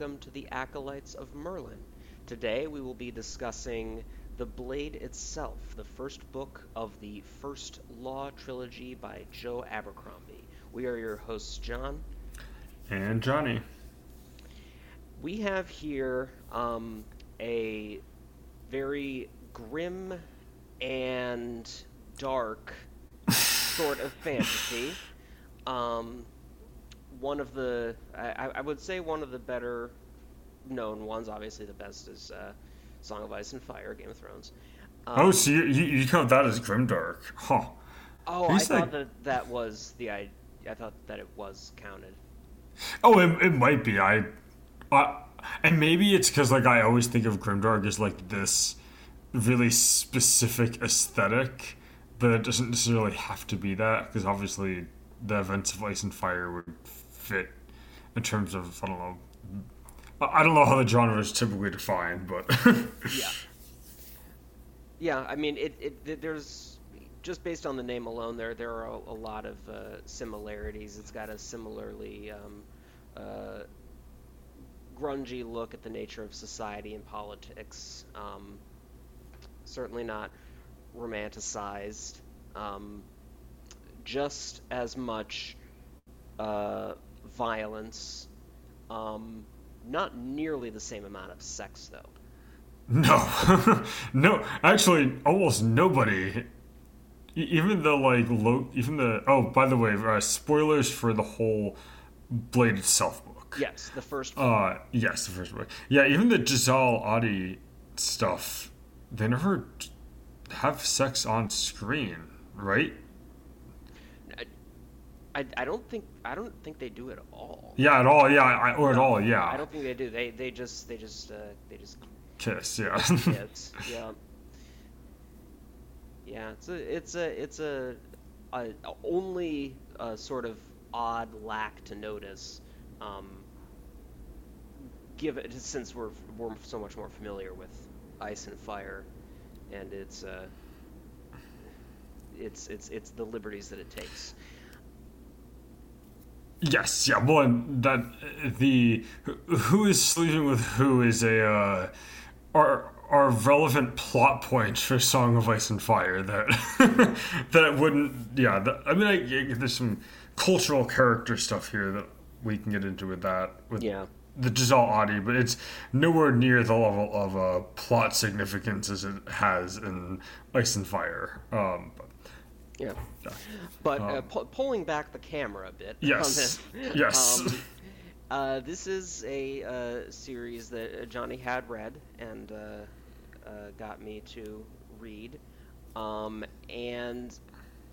welcome to the Acolytes of Merlin. Today we will be discussing The Blade itself, the first book of the First Law trilogy by Joe Abercrombie. We are your hosts, John. And Johnny. We have here um, a very grim and dark sort of fantasy. Um, one of the, I, I would say, one of the better known ones. Obviously, the best is uh, Song of Ice and Fire, Game of Thrones. Um, oh, so you, you, you count that as grimdark, huh? Oh, I like... thought that that was the I, I thought that it was counted. Oh, it, it might be. I, I and maybe it's because like I always think of grimdark as like this really specific aesthetic, but it doesn't necessarily have to be that because obviously the events of Ice and Fire would fit in terms of I don't know. I don't know how the genre is typically defined, but yeah, yeah. I mean, it, it, there's just based on the name alone, there there are a, a lot of uh, similarities. It's got a similarly um, uh, grungy look at the nature of society and politics. Um, certainly not romanticized. Um, just as much uh, violence. Um, not nearly the same amount of sex, though. No, no. Actually, almost nobody. Even the like low, even the oh, by the way, uh, spoilers for the whole Blade itself book. Yes, the first. Book. Uh, yes, the first book. Yeah, even the Jezal Ardee stuff. They never have sex on screen, right? I, I don't think I don't think they do at all. Yeah, at all. Yeah, I, or at all. Yeah. I don't think they do. They they just they just uh, they just kiss. Yeah. kiss. Yeah. Yeah. It's a it's a it's a, a only a sort of odd lack to notice. Um, given since we're we're so much more familiar with ice and fire, and it's uh, it's it's it's the liberties that it takes. Yes, yeah. Well, that the who is sleeping with who is a uh, are are relevant plot points for Song of Ice and Fire that that wouldn't. Yeah, that, I mean, I, there's some cultural character stuff here that we can get into with that. With yeah. The Jezal Ardee, but it's nowhere near the level of uh, plot significance as it has in Ice and Fire. Um, but yeah. But uh, um, pu- pulling back the camera a bit. Yes. yes. Um, uh, this is a uh, series that Johnny had read and uh, uh, got me to read. Um, and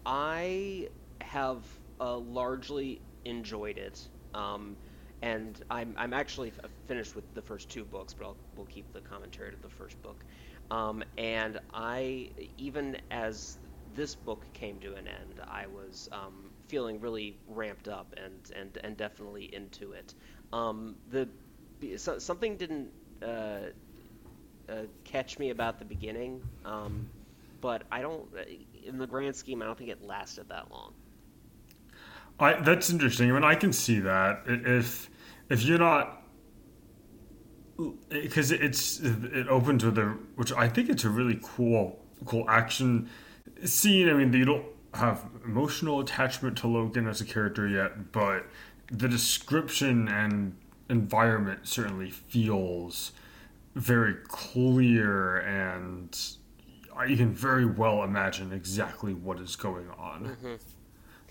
I have uh, largely enjoyed it. Um, and I'm, I'm actually finished with the first two books, but I'll, we'll keep the commentary to the first book. Um, and I, even as this book came to an end, I was um, feeling really ramped up and, and, and definitely into it. Um, the so, something didn't uh, uh, catch me about the beginning, um, but I don't. In the grand scheme, I don't think it lasted that long. I that's interesting. I mean, I can see that if if you're not because it's it opens with a which I think it's a really cool cool action scene, I mean, you don't have emotional attachment to Logen as a character yet, but the description and environment certainly feels very clear and you can very well imagine exactly what is going on. Mm-hmm.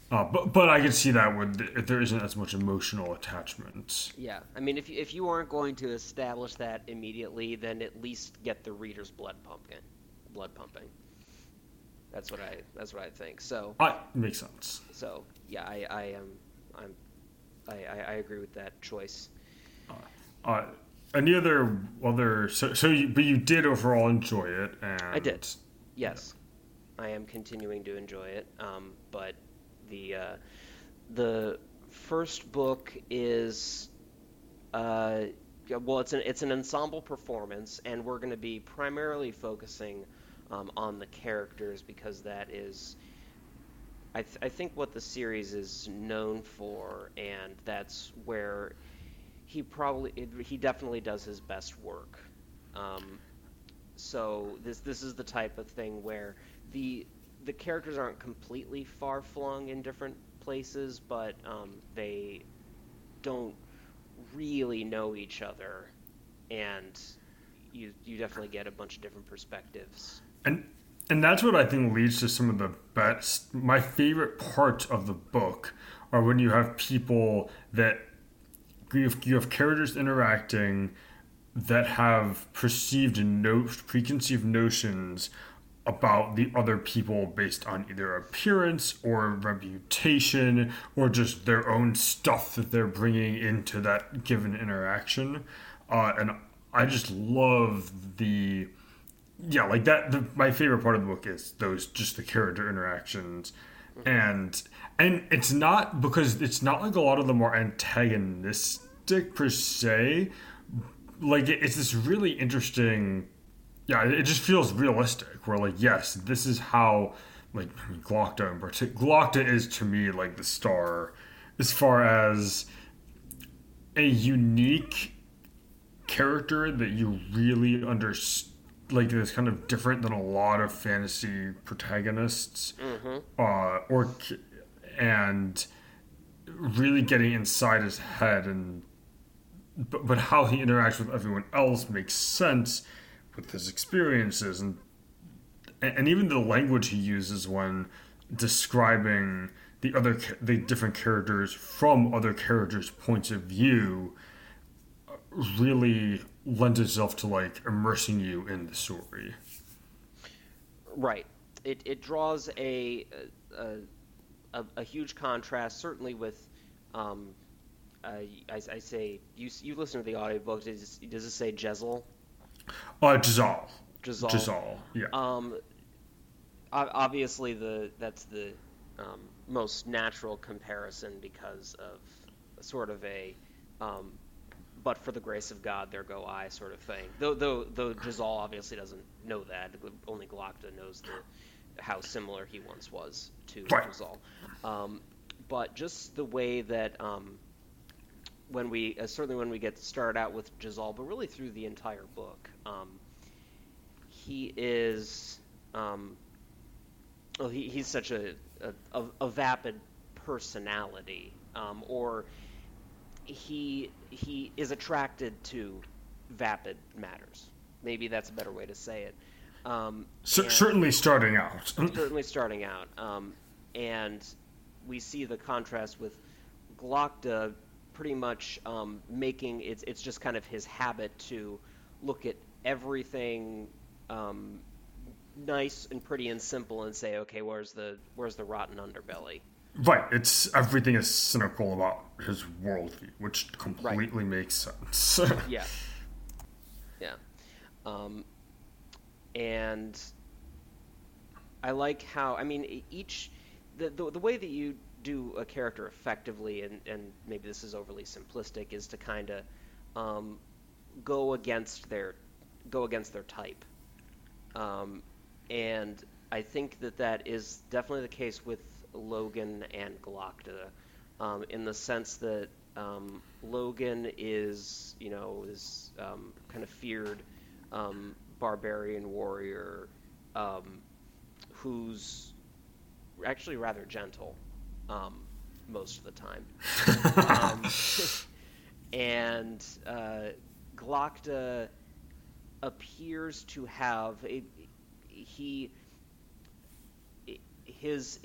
Uh, but but I can see that with if there isn't as much emotional attachment. Yeah, I mean, if you, if you aren't going to establish that immediately, then at least get the reader's blood pumping, blood pumping. That's what I that's what I think. So I makes sense. So yeah, I I am I'm I, I, agree with that choice. Uh, uh, any other other so so you, but you did overall enjoy it and I did. Yes, yeah. I am continuing to enjoy it. Um, but the uh, the first book is uh, well, it's an it's an ensemble performance, and we're going to be primarily focusing um, on the characters because that is, I, th- I think, what the series is known for, and that's where he probably he definitely does his best work. Um, so this this is the type of thing where the the characters aren't completely far flung in different places, but um, they don't really know each other, and you you definitely get a bunch of different perspectives. And and that's what I think leads to some of the best. My favorite parts of the book are when you have people that you have, you have characters interacting that have perceived no preconceived notions about the other people based on either appearance or reputation or just their own stuff that they're bringing into that given interaction. Uh, and I just love the yeah, like that. The, my favorite part of the book is those just the character interactions, and and it's not because it's not like a lot of them are antagonistic per se. Like it, it's this really interesting. Yeah, it just feels realistic. Where like, yes, this is how like Glokta in particular. Glokta is to me like the star, as far as a unique character that you really understand like is kind of different than a lot of fantasy protagonists, mm-hmm. uh, or and really getting inside his head and but, but how he interacts with everyone else makes sense with his experiences and and even the language he uses when describing the other the different characters from other characters' points of view really lends itself to like immersing you in the story. Right. It it draws a a, a, a huge contrast, certainly with. Um, uh, I, I, say you you listen to the audiobook. Does, does it say Jezal? Uh, Jezal. Jezal. Jezal. Yeah. Um, obviously the that's the um, most natural comparison because of sort of a um, but for the grace of God, there go I, sort of thing. Though, though, though Jezal obviously doesn't know that. Only Glokta knows the, how similar he once was to right. Jezal. Um, but just the way that um, when we, uh, certainly when we get started out with Jezal, but really through the entire book, um, he is, um, well, he, he's such a, a, a vapid personality, um, or he he is attracted to vapid matters. Maybe that's a better way to say it. Um, C- certainly starting out. certainly starting out. Um, and we see the contrast with Glokta pretty much um, making it's it's just kind of his habit to look at everything um, nice and pretty and simple and say, okay, where's the where's the rotten underbelly? Right. It's everything is cynical about his worldview, which completely right. makes sense. yeah. Yeah. Um, and I like how I mean each the, the the way that you do a character effectively, and and maybe this is overly simplistic, is to kind of um, go against their go against their type. Um, and I think that that is definitely the case with Logen and Glokta, um, in the sense that um, Logen is, you know, is um, kind of feared um, barbarian warrior um, who's actually rather gentle um, most of the time. and uh, Glokta appears to have a he his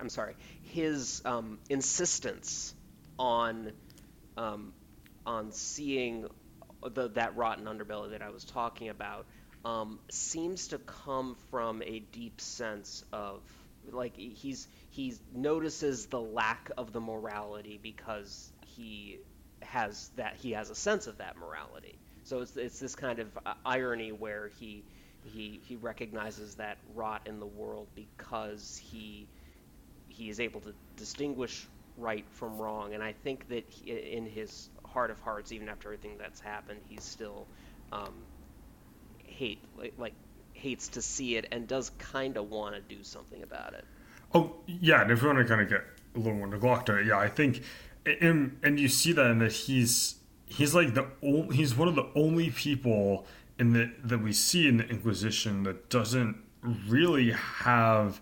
I'm sorry, his um, insistence on um, on seeing the, that rotten underbelly that I was talking about um, seems to come from a deep sense of like he's he notices the lack of the morality because he has that he has a sense of that morality. So it's it's this kind of uh, irony where he he he recognizes that rot in the world because he he is able to distinguish right from wrong, and I think that he, in his heart of hearts, even after everything that's happened, he's still um, hate like, like hates to see it and does kind of want to do something about it. Oh yeah, and if we want to kind of get a little more neglect yeah, I think and, and you see that in that he's he's like the only, he's one of the only people in the that we see in the Inquisition that doesn't really have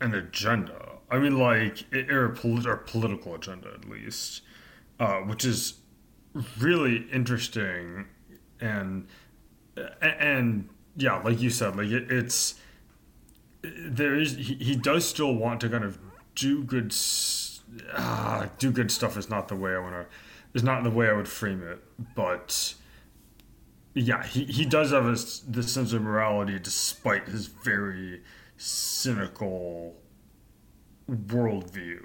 an agenda. I mean, like or polit- or political agenda at least, uh, which is really interesting and and yeah, like you said, like it, it's there is he, he does still want to kind of do good uh, do good stuff is not the way I want to is not the way I would frame it, but yeah, he, he does have this, this sense of morality despite his very cynical worldview.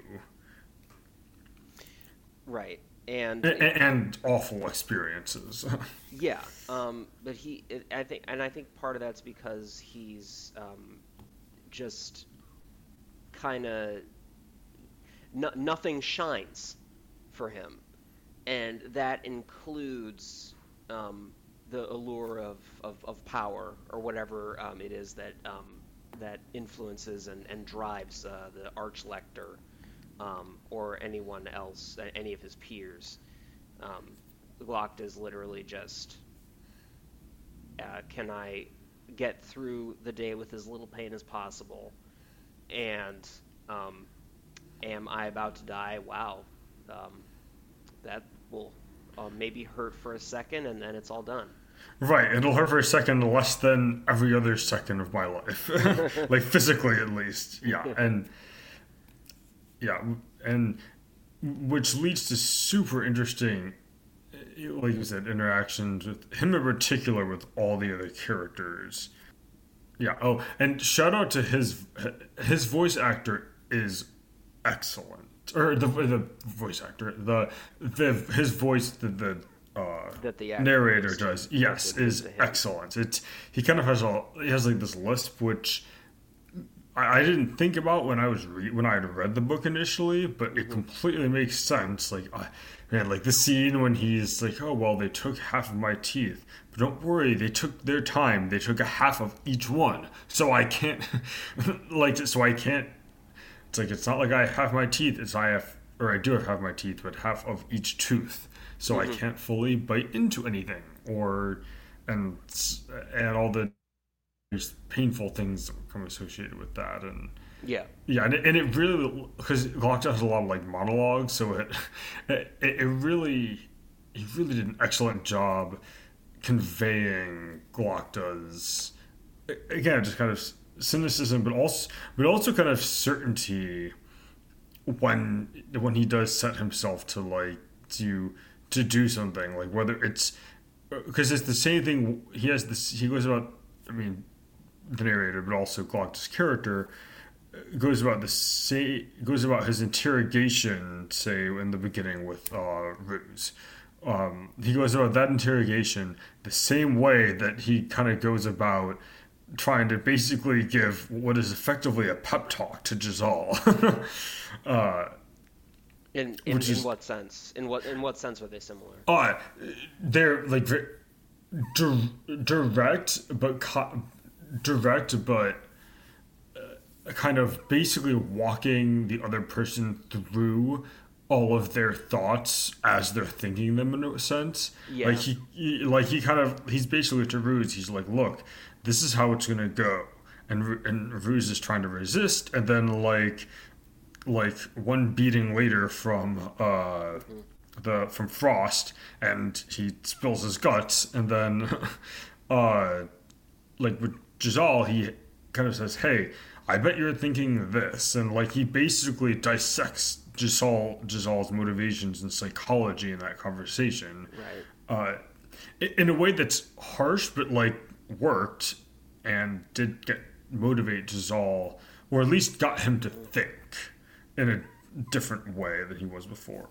Right. And, and, and awful experiences. yeah, um, but he, I think, and I think part of that's because he's um, just kind of no, nothing shines for him, and that includes um, the allure of, of, of, power or whatever um, it is that um, that influences and, and drives uh, the archlector um, or anyone else, any of his peers. Um, Glokta is literally just, uh, can I get through the day with as little pain as possible? And um, am I about to die? Wow, um, that will uh, maybe hurt for a second, and then it's all done. Right, it'll hurt for a second less than every other second of my life, like physically at least. Yeah, and yeah, and which leads to super interesting, like you said, interactions with him in particular with all the other characters. Yeah. Oh, and shout out to his his voice actor is excellent, or the the voice actor the the his voice the the uh, that the narrator does yes is excellent. It's he kind of has a he has like this lisp which I, I didn't think about when I was re- when I had read the book initially, but it mm-hmm. completely makes sense. Like, uh, man, like the scene when he's like, "Oh well, they took half of my teeth, but don't worry, they took their time. They took a half of each one, so I can't, like, so I can't." It's like it's not like I have my teeth. It's I have, or I do have half my teeth, but half of each tooth, so mm-hmm. I can't fully bite into anything, or and and all the painful things that come associated with that and yeah yeah and it, and it really because Glokta has a lot of like monologues so it, it it really he really did an excellent job conveying Glokta's again just kind of cynicism but also but also kind of certainty when when he does set himself to like to to do something like whether it's because it's the same thing he has this he goes about I mean the narrator, but also Glokta's character, goes about the same goes about his interrogation, say in the beginning with uh, Rews. Um, he goes about that interrogation the same way that he kind of goes about trying to basically give what is effectively a pep talk to Jezal. uh, in in, in what sense? In what in what sense are they similar? Uh, they're like direct, but co- direct, but uh, kind of basically walking the other person through all of their thoughts as they're thinking them in a sense. Yeah. Like he, he like he kind of he's basically to Rews. He's like, look, this is how it's gonna go, and and Rews is trying to resist, and then like like one beating later from uh the from Frost, and he spills his guts, and then uh like Jezal, he kind of says, "Hey, I bet you're thinking this," and like he basically dissects Jezal Jezal's motivations and psychology in that conversation, right? Uh, in a way that's harsh, but like worked and did get motivate Jezal, or at least got him to think in a different way than he was before.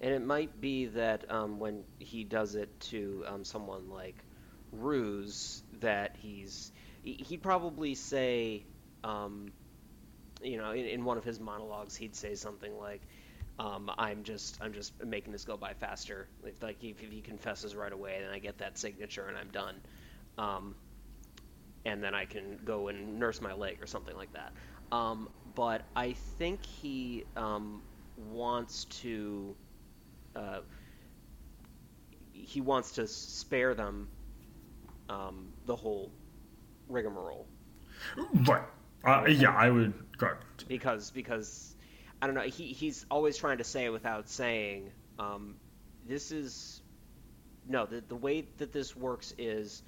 And it might be that um, when he does it to um, someone like Rews, that he's he'd probably say, um, you know, in, in, one of his monologues, he'd say something like, um, "I'm just I'm just making this go by faster." Like if, if, he confesses right away, then I get that signature and I'm done, um, and then I can go and nurse my leg or something like that. But I think he um, wants to uh, he wants to spare them um, the whole rigmarole. Right. Uh, yeah, I would. Go. Because because I don't know. He he's always trying to say without saying. Um, this is no the the way that this works is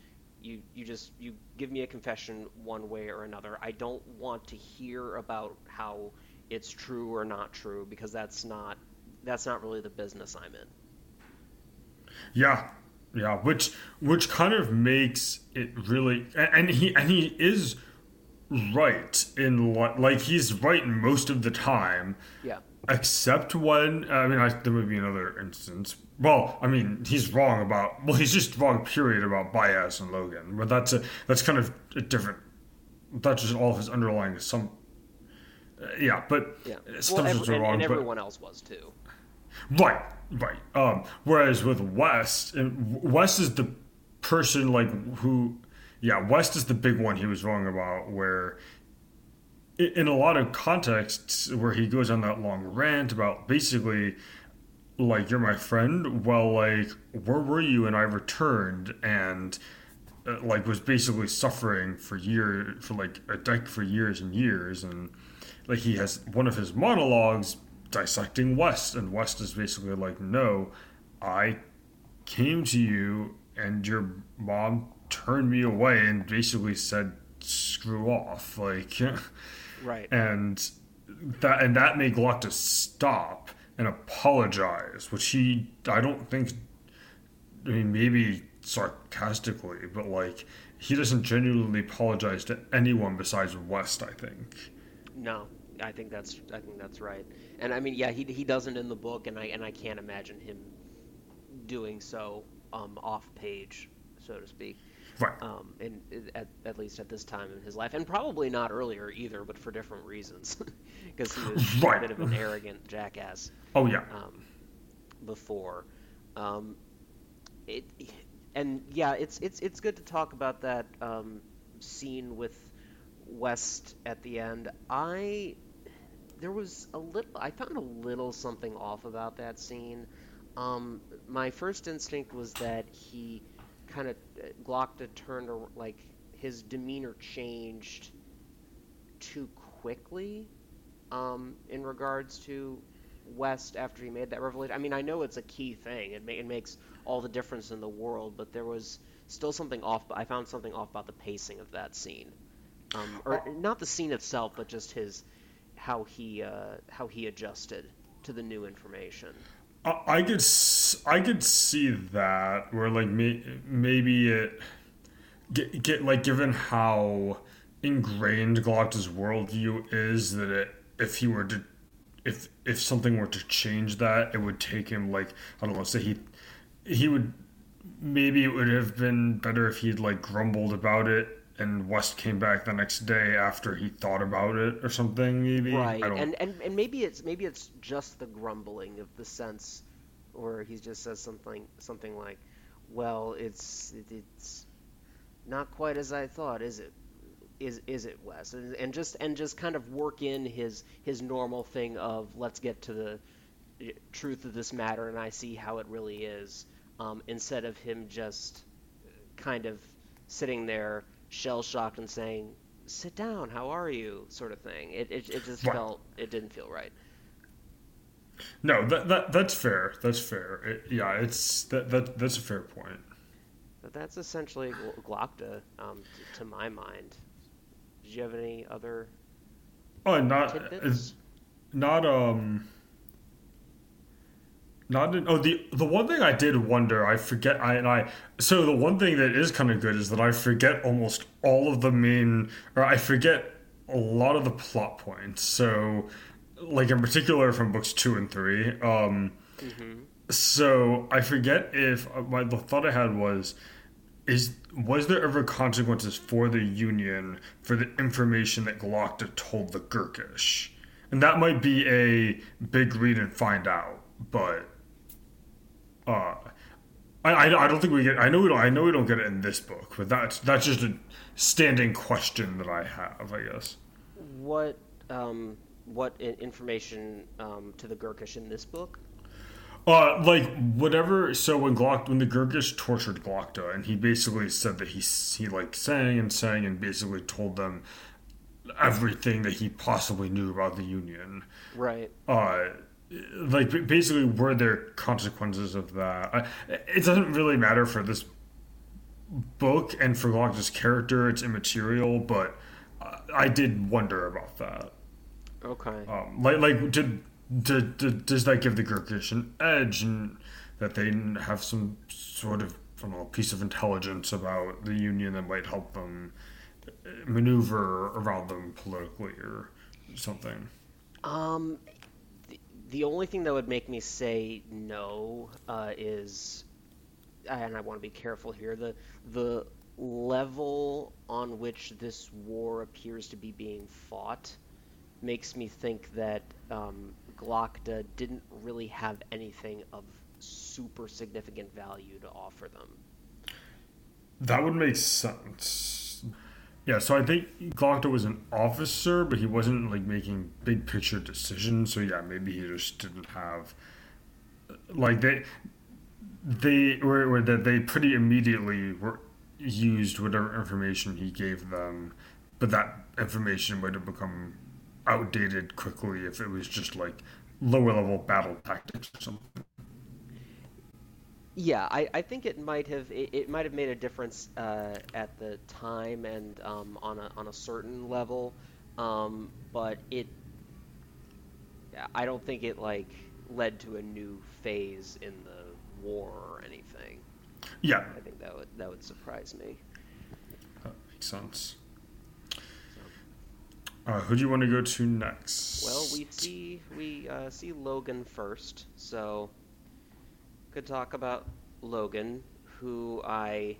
you you just you give me a confession one way or another. I don't want to hear about how it's true or not true because that's not that's not really the business I'm in. Yeah, yeah, which which kind of makes it really, and he and he is right in what like he's right most of the time. Yeah. Except when I mean, I, there would be another instance. Well, I mean, he's wrong about well, he's just wrong. Period about Bayaz and Logen, but that's a that's kind of a different. That's just all of his underlying some. Uh, yeah, but yeah, well, every, and, wrong, and everyone but, else was too. Right, right. Um, whereas with West, and West is the person like who, yeah, West is the big one he was wrong about. Where, in a lot of contexts, where he goes on that long rant about basically, like you're my friend. Well, like where were you? And I returned and. Uh, like was basically suffering for years for like a deck for years and years and like he has one of his monologues dissecting West, and West is basically like, no, I came to you, and your mom turned me away and basically said, screw off, like, right, and that and that made Glokta stop and apologize, which he, I don't think, I mean, maybe sarcastically, but like he doesn't genuinely apologize to anyone besides West. I think. No, I think that's I think that's right. And I mean, yeah, he he doesn't in the book, and I and I can't imagine him doing so um, off page, so to speak. Right. Um, and at, at least at this time in his life, and probably not earlier either, but for different reasons, because he was right. a bit of an arrogant jackass. Oh yeah. Um, before, um, it, and yeah, it's it's it's good to talk about that um, scene with West at the end. I there was a little I found a little something off about that scene. Um, my first instinct was that he kind of uh, Glokta turned or like his demeanor changed too quickly um, in regards to West after he made that revelation. I mean, I know it's a key thing. It, ma- it makes all the difference in the world, but there was still something off. I found something off about the pacing of that scene, um, or not the scene itself, but just his how he uh, how he adjusted to the new information. I could I could see that where like may, maybe it get, get like given how ingrained Glokta's worldview is that it if he were to if if something were to change that it would take him like I don't know say he he would maybe it would have been better if he'd like grumbled about it and West came back the next day after he thought about it or something maybe? Right and, and and maybe it's maybe it's just the grumbling of the sense or he just says something something like well it's it's not quite as I thought is it? Is is it West and, and just and just kind of work in his his normal thing of let's get to the eh, truth of this matter and I see how it really is um, instead of him just kind of sitting there shell shocked and saying, "Sit down. How are you?" sort of thing. It it, it just right. felt it didn't feel right. No, that, that that's fair. That's fair. It, yeah, it's that, that that's a fair point. But that's essentially Glokta, um, to, to, my mind. Did you have any other? Oh, not not um not in, oh the the one thing I did wonder I forget I and I so the one thing that is kind of good is that I forget almost all of the main or I forget a lot of the plot points so like in particular from books two and three um mm-hmm. so I forget if uh, my the thought I had was is was there ever consequences for the union for the information that Glokta told the Gurkish and that might be a big read and find out but uh, I, I, I don't think we get. I know we don't. I know we don't get it in this book, but that's that's just a standing question that I have. I guess. What um, what information um, to the Gurkish in this book? Uh, like whatever. So when Glock, when the Gurkish tortured Glokta, and he basically said that he he like sang and sang and basically told them everything that he possibly knew about the Union. Right. Uh, like basically, were there consequences of that? It doesn't really matter for this book and for Glokta's character. It's immaterial, but I did wonder about that. Okay. Um, like, like did, did, did, does that give the Gurkish an edge and that they have some sort of I don't know, piece of intelligence about the Union that might help them maneuver around them politically or something? Um, the, only thing that would make me say no uh, is, and I want to be careful here, the the level on which this war appears to be being fought makes me think that um, Glokta didn't really have anything of super significant value to offer them. That would make sense. Yeah, so I think Glokta was an officer, but he wasn't like making big picture decisions. So yeah, maybe he just didn't have like they they were, were that they pretty immediately were used whatever information he gave them, but that information would have become outdated quickly if it was just like lower level battle tactics or something. Yeah, I, I think it might have it, it might have made a difference uh, at the time and um, on a on a certain level, um, but it I don't think it like led to a new phase in the war or anything. Yeah, I think that would that would surprise me. that makes sense. Uh, who do you want to go to next? Well, we see we uh, see Logan first, so could talk about Logen, who I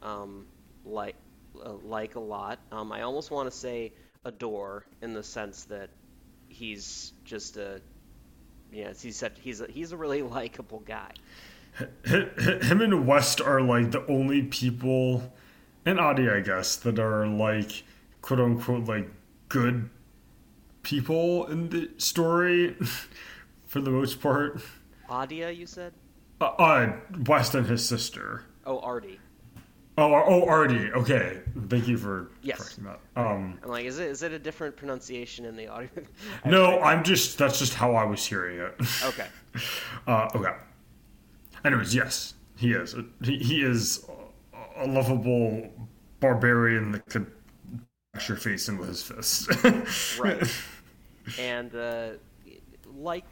um, like uh, like a lot. Um, I almost want to say adore in the sense that he's just a yeah he's such, he's a, he's a really likable guy. him and West are like the only people, and Ardee, I guess, that are like quote unquote like good people in the story, for the most part. Adia, you said? Uh, uh West and his sister. Oh, Ardee. Oh, oh, Ardee. Okay, thank you for Yes. correcting that. Um, I'm like, is it is it a different pronunciation in the audio? no, I'm just that's just how I was hearing it. Okay. Uh, okay. Anyways, yes, he is. He, he is a lovable barbarian that could bash your face in with his fist. Right. and uh, like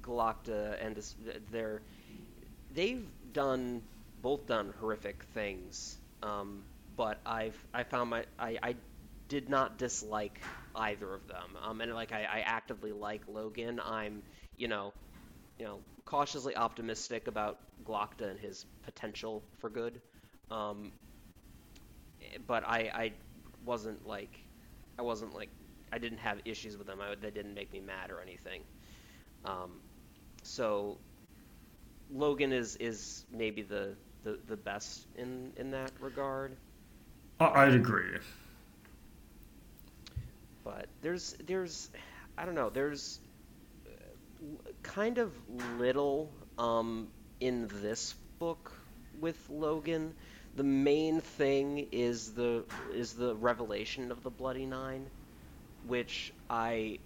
Glokta and his- they're they've done both done horrific things. Um, but I've I found my I, I did not dislike either of them. Um, and like I, I actively like Logen. I'm you know you know cautiously optimistic about Glokta and his potential for good. Um, but I, I wasn't like I wasn't like I didn't have issues with them. I, they didn't make me mad or anything. Um, so Logen is is maybe the, the, the best in in that regard. I- I'd agree. But there's there's I don't know there's uh, kind of little um, in this book with Logen. The main thing is the is the revelation of the Bloody Nine, which I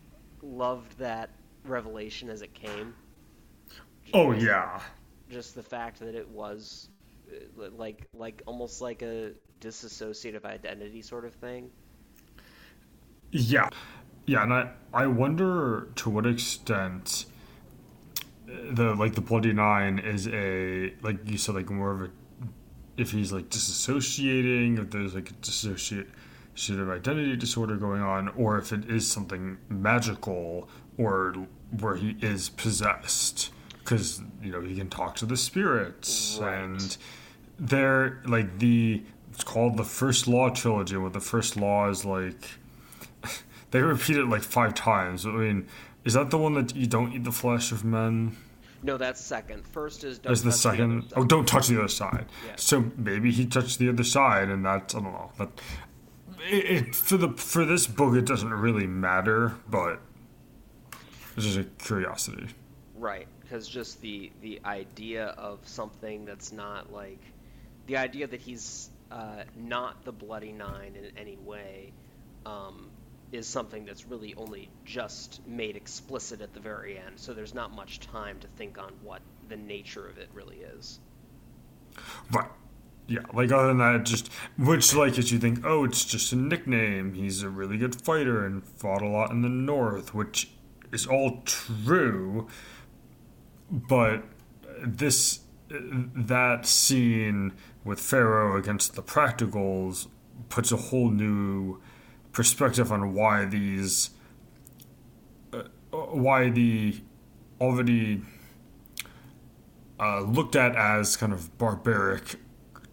loved that revelation as it came. Oh yeah, just the fact that it was uh, like like almost like a disassociative identity sort of thing. yeah, yeah, and I I wonder to what extent uh, the like the bloody nine is a like you said like more of a if he's like disassociating if there's like a dissociative identity disorder going on or if it is something magical or where he is possessed because you know he can talk to the spirits Right. and they're like the it's called the first law trilogy where the first law is like they repeat it like five times i mean is that the one that you don't eat the flesh of men No, that's second. First is don't as the second stuff. oh don't touch the other side Yeah. so maybe he touched the other side and that's i don't know but it, it for the for this book it doesn't really matter but it's just a curiosity. Right, because just the the idea of something that's not like the idea that he's uh, not the Bloody Nine in any way um, is something that's really only just made explicit at the very end. So there's not much time to think on what the nature of it really is. Right. Yeah, like other than that, just which like as you think, oh, it's just a nickname. He's a really good fighter and fought a lot in the north, which is all true. But this that scene with Ferro against the practicals puts a whole new perspective on why these uh, why the already uh, looked at as kind of barbaric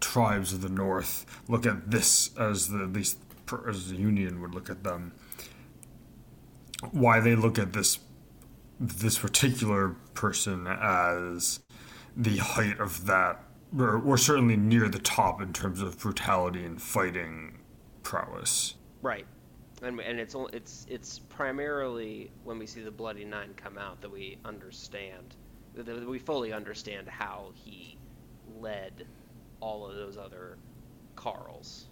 tribes of the north look at this as the at least as the union would look at them. Why they look at this this particular person as the height of that we're, we're certainly near the top in terms of brutality and fighting prowess Right, and and it's it's it's primarily when we see the Bloody Nine come out that we understand that we fully understand how he led all of those other Carls.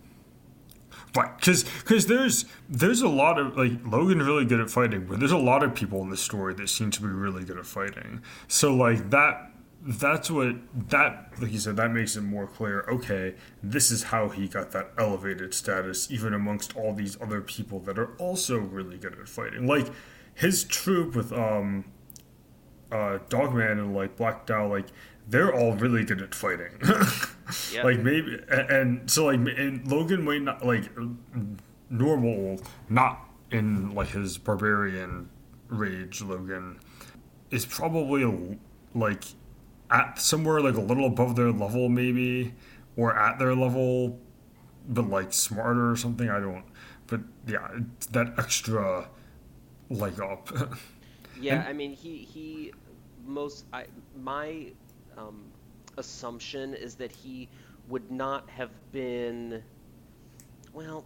Right, because because there's there's a lot of like Logen's really good at fighting, but there's a lot of people in the story that seem to be really good at fighting. So like that that's what that like you said that makes it more clear okay this is how he got that elevated status even amongst all these other people that are also really good at fighting like his troop with um uh dogman and like black Dow like they're all really good at fighting yeah. like maybe and, and so like and logen might not like normal not in like his barbarian rage logen is probably like at somewhere like a little above their level maybe or at their level but like smarter or something i don't but yeah that extra leg up yeah and, i mean he he most i my um, assumption is that he would not have been well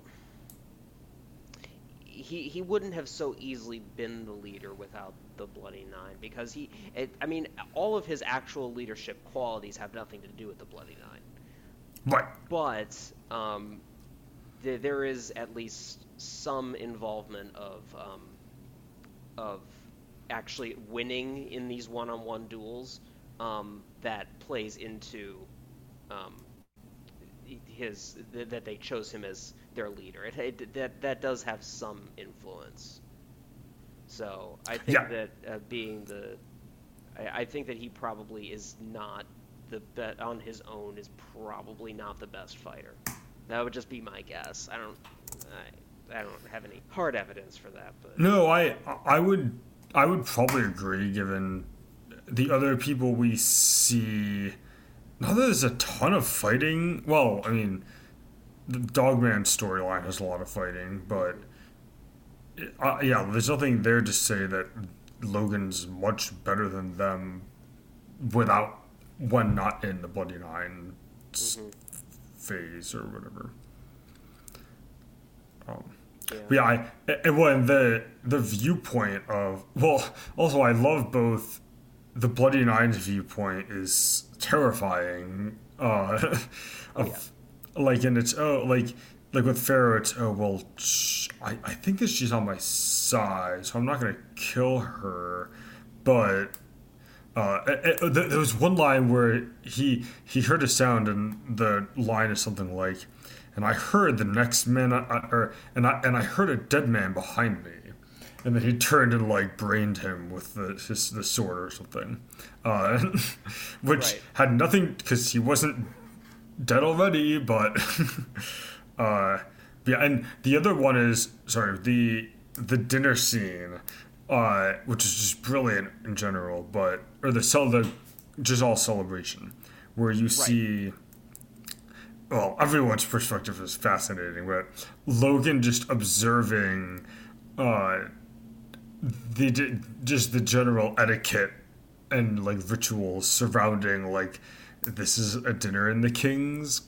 he he wouldn't have so easily been the leader without the Bloody Nine because he, it, I mean, all of his actual leadership qualities have nothing to do with the Bloody Nine. Right. But um, th- there is at least some involvement of um, of actually winning in these one-on-one duels um, that plays into um, his th- that they chose him as their leader. It, it, that that does have some influence. So I think yeah. that uh, being the, I, I, think that he probably is not the bet on his own is probably not the best fighter. That would just be my guess. I don't, I, I don't have any hard evidence for that. But no, I I would I would probably agree given the other people we see. That there's a ton of fighting. Well, I mean, the Dogman storyline has a lot of fighting, but uh, yeah, there's nothing there to say that Logen's much better than them without when not in the Bloody 9 mm-hmm. phase or whatever. Um, yeah. Yeah, I and when the the viewpoint of well, also I love both. The Bloody Nine's viewpoint is terrifying. Uh, of yeah. like in its oh like like with Ferro, it's oh well, I, I think that she's on my side, so I'm not gonna kill her. But uh, it, it, there was one line where he he heard a sound, and the line is something like, "And I heard the next man, uh, or and I and I heard a dead man behind me." And then he turned and like brained him with the his, the sword or something, uh, which right. had nothing because he wasn't dead already, but. Uh, yeah, and the other one is sorry the the dinner scene, uh, which is just brilliant in general, but or the cel the just all celebration, where you right. see. Well, everyone's perspective is fascinating, but Logen just observing uh, the just the general etiquette and like rituals surrounding like this is a dinner in the king's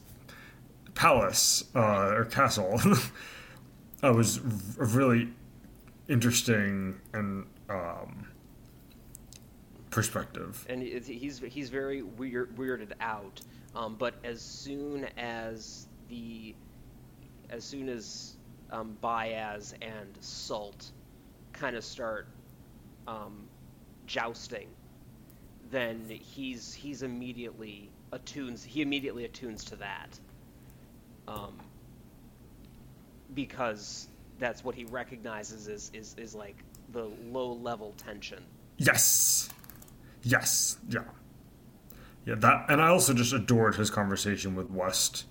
palace uh, or castle. uh, was really interesting and um, perspective. and he's he's very weird weirded out. Um, but as soon as the as soon as um, Bayaz and Salt kind of start um, jousting, then he's he's immediately attunes he immediately attunes to that. Um, because that's what he recognizes is, is, is like the low level tension. Yes. Yes. Yeah. Yeah, that and I also just adored his conversation with West.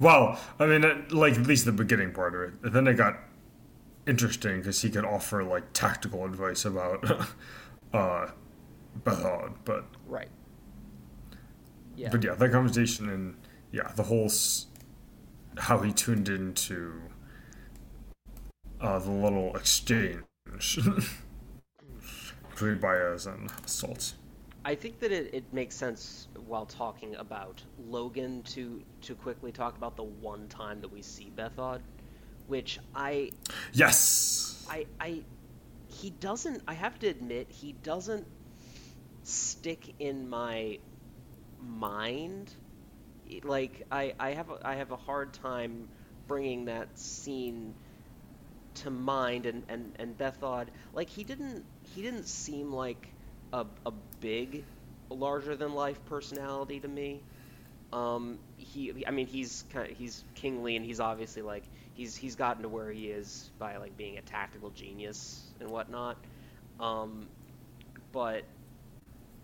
Well, I mean, like at least the beginning part of it. Then it got interesting because he could offer like tactical advice about uh Bethod, but Right. Yeah. but yeah, that conversation and yeah, the whole s- how he tuned into uh, the little exchange between Bayaz and Sult. I think that it, it makes sense while talking about Logen to to quickly talk about the one time that we see Bethod, which I Yes. I I he doesn't I have to admit he doesn't stick in my mind like I I have a, I have a hard time bringing that scene to mind and and and Bethod like he didn't he didn't seem like a a big larger than life personality to me um he I mean he's kind of, he's kingly and he's obviously like he's he's gotten to where he is by like being a tactical genius and whatnot um but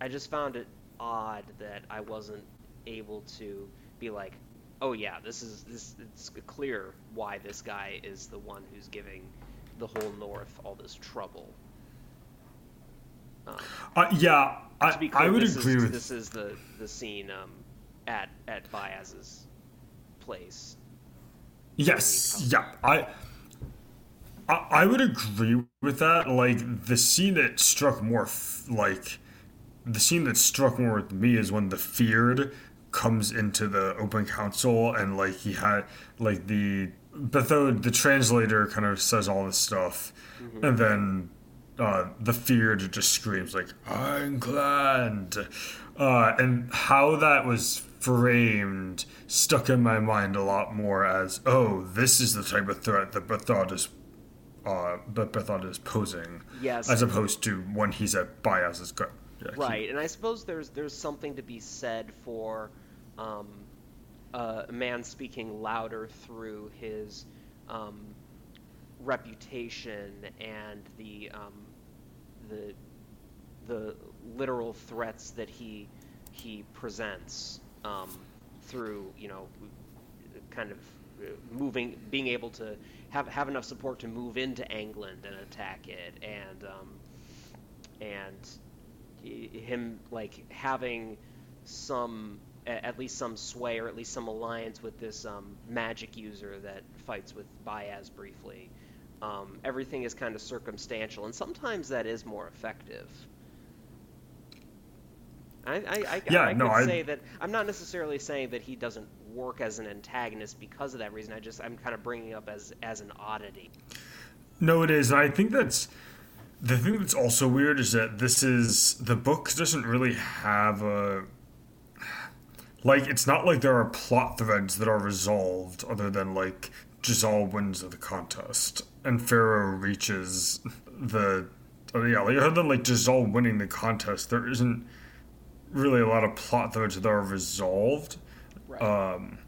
I just found it odd that I wasn't able to be like oh yeah this is this it's clear why this guy is the one who's giving the whole north all this trouble um, Uh, yeah, I, clear, I would agree is, with this is the the scene um, at at Bayaz's place. Yes, yeah, I, I, I would agree with that. Like the scene that struck more, f- like the scene that struck more with me is when the feared comes into the open council and like he had like the Bethode, the translator, kind of says all this stuff, and then uh, the feared just screams like "Ironclad," uh, and how that was framed stuck in my mind a lot more as oh, this is the type of threat that Bethod is, uh, that is posing, Yes. as opposed to when he's at Bayaz's gut. Yeah, he- Right, and I suppose there's there's something to be said for um, a man speaking louder through his um, reputation and the um, the the literal threats that he he presents um, through you know kind of uh, moving being able to have have enough support to move into England and attack it and um, and him like having some at least some sway or at least some alliance with this um, magic user that fights with Bayaz briefly. Um, everything is kind of circumstantial, and sometimes that is more effective. I, I, I, Yeah, I no, could I- say that I'm not necessarily saying that he doesn't work as an antagonist because of that reason. I just I'm kind of bringing up as as an oddity. No, it is. And I think that's the thing that's also weird is that this is the book doesn't really have a like it's not like there are plot threads that are resolved other than like Jezal wins the contest and Ferro reaches the oh, yeah like other than like Jezal winning the contest there isn't really a lot of plot threads that are resolved Right. um,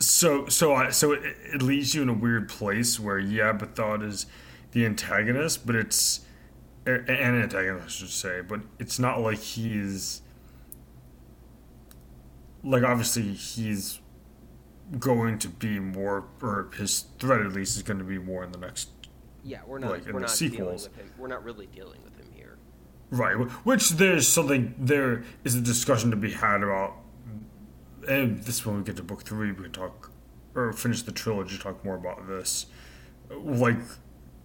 so so I so it, it leaves you in a weird place where yeah, Bethod is the antagonist, but it's an antagonist, I should say, but it's not like he's like obviously he's going to be more, or his threat at least is going to be more in the next yeah, we're not like in we're the not dealing with him. We're not really dealing with. Right, which there's something there is a discussion to be had about, and this when we get to book three, we can talk or finish the trilogy, talk more about this. Like,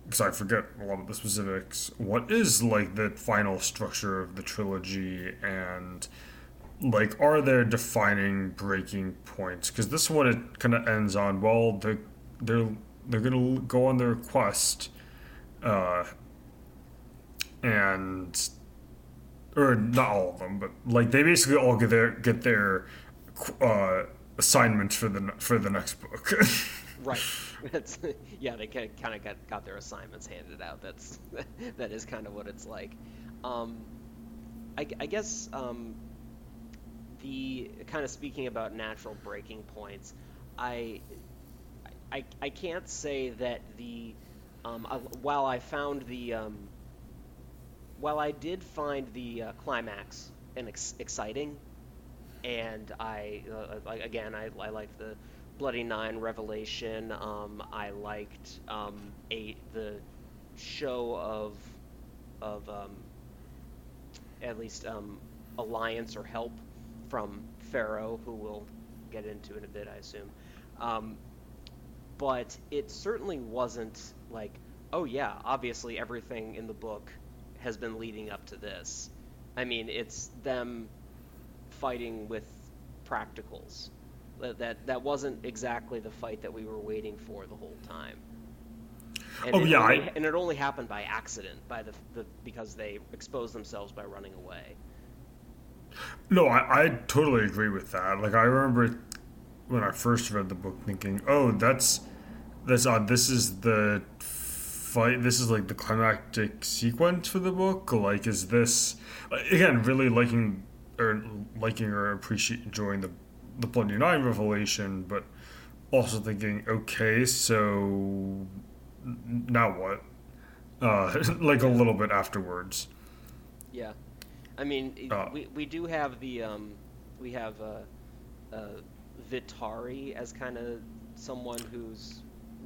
because I forget a lot of the specifics. What is like the final structure of the trilogy, and like, are there defining breaking points? Because this one it kind of ends on well, they they're they're gonna go on their quest. Uh, and or not all of them, but like they basically all get their get their uh, assignments for the for the next book. right. That's yeah. They kind of got got their assignments handed out. That's that is kind of what it's like. Um, I, I guess um, the kind of speaking about natural breaking points, I I, I can't say that the um, uh, while I found the um, while I did find the uh, climax and ex- exciting, and I uh, again I, I liked the Bloody Nine revelation. Um, I liked um, a the show of of um, at least um, alliance or help from Ferro, who we'll get into in a bit, I assume. Um, but it certainly wasn't like, oh yeah, obviously everything in the book has been leading up to this. I mean, it's them fighting with practicals. That that, that wasn't exactly the fight that we were waiting for the whole time. And oh it yeah, only, I... and it only happened by accident, by the, the because they exposed themselves by running away. No, I, I totally agree with that. Like I remember when I first read the book, thinking, "Oh, that's that's odd. This is the fight. This is like the climactic sequence for the book. Like, is this again really liking or liking or appreciate enjoying the the Bloody Nine revelation, but also thinking, okay, so now what? Uh, like a little bit afterwards. Yeah, I mean, Uh. we we do have the um, we have uh, uh, Vitari as kind of someone who's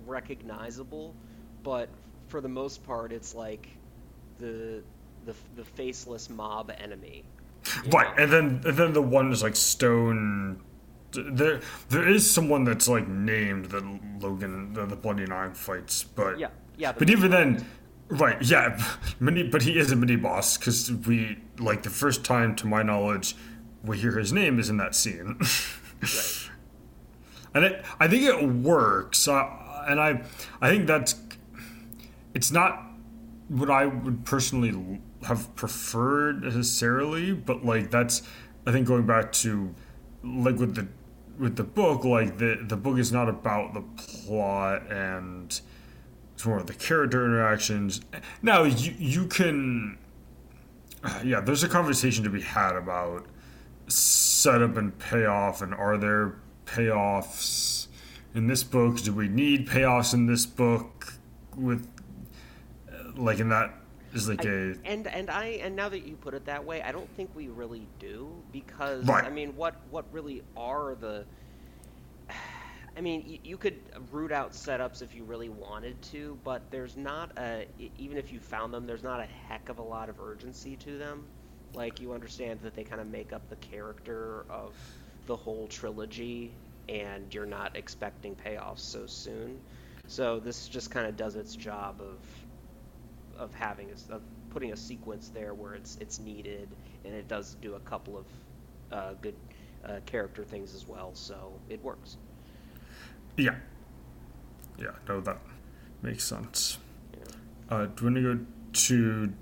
recognizable, but for the most part, it's like the the the faceless mob enemy. Right, know? and then and then the one is like stone. There, there is someone that's like named that Logen, the, the Bloody Nine fights, but Yeah, yeah. but even then, right? Yeah, mini, but he is a mini boss because we like the first time, to my knowledge, we hear his name is in that scene, right. and it, I think it works. Uh, and I, I think that's it's not what I would personally have preferred necessarily, but like that's I think going back to like with the with the book, like the the book is not about the plot and it's more of the character interactions. Now you you can uh, yeah, there's a conversation to be had about setup and payoff and are there payoffs in this book? Do we need payoffs in this book with like in that is like I- a and and I and now that you put it that way, I don't think we really do because Right. I mean, what what really are the? I mean, you, you could root out setups if you really wanted to, but there's not a even if you found them, there's not a heck of a lot of urgency to them. Like you understand that they kind of make up the character of the whole trilogy, and you're not expecting payoffs so soon. So this just kind of does its job of of having a, of putting a sequence there where it's it's needed, and it does do a couple of uh, good uh, character things as well. So it works. yeah yeah no that makes sense. Yeah. Uh, do to go to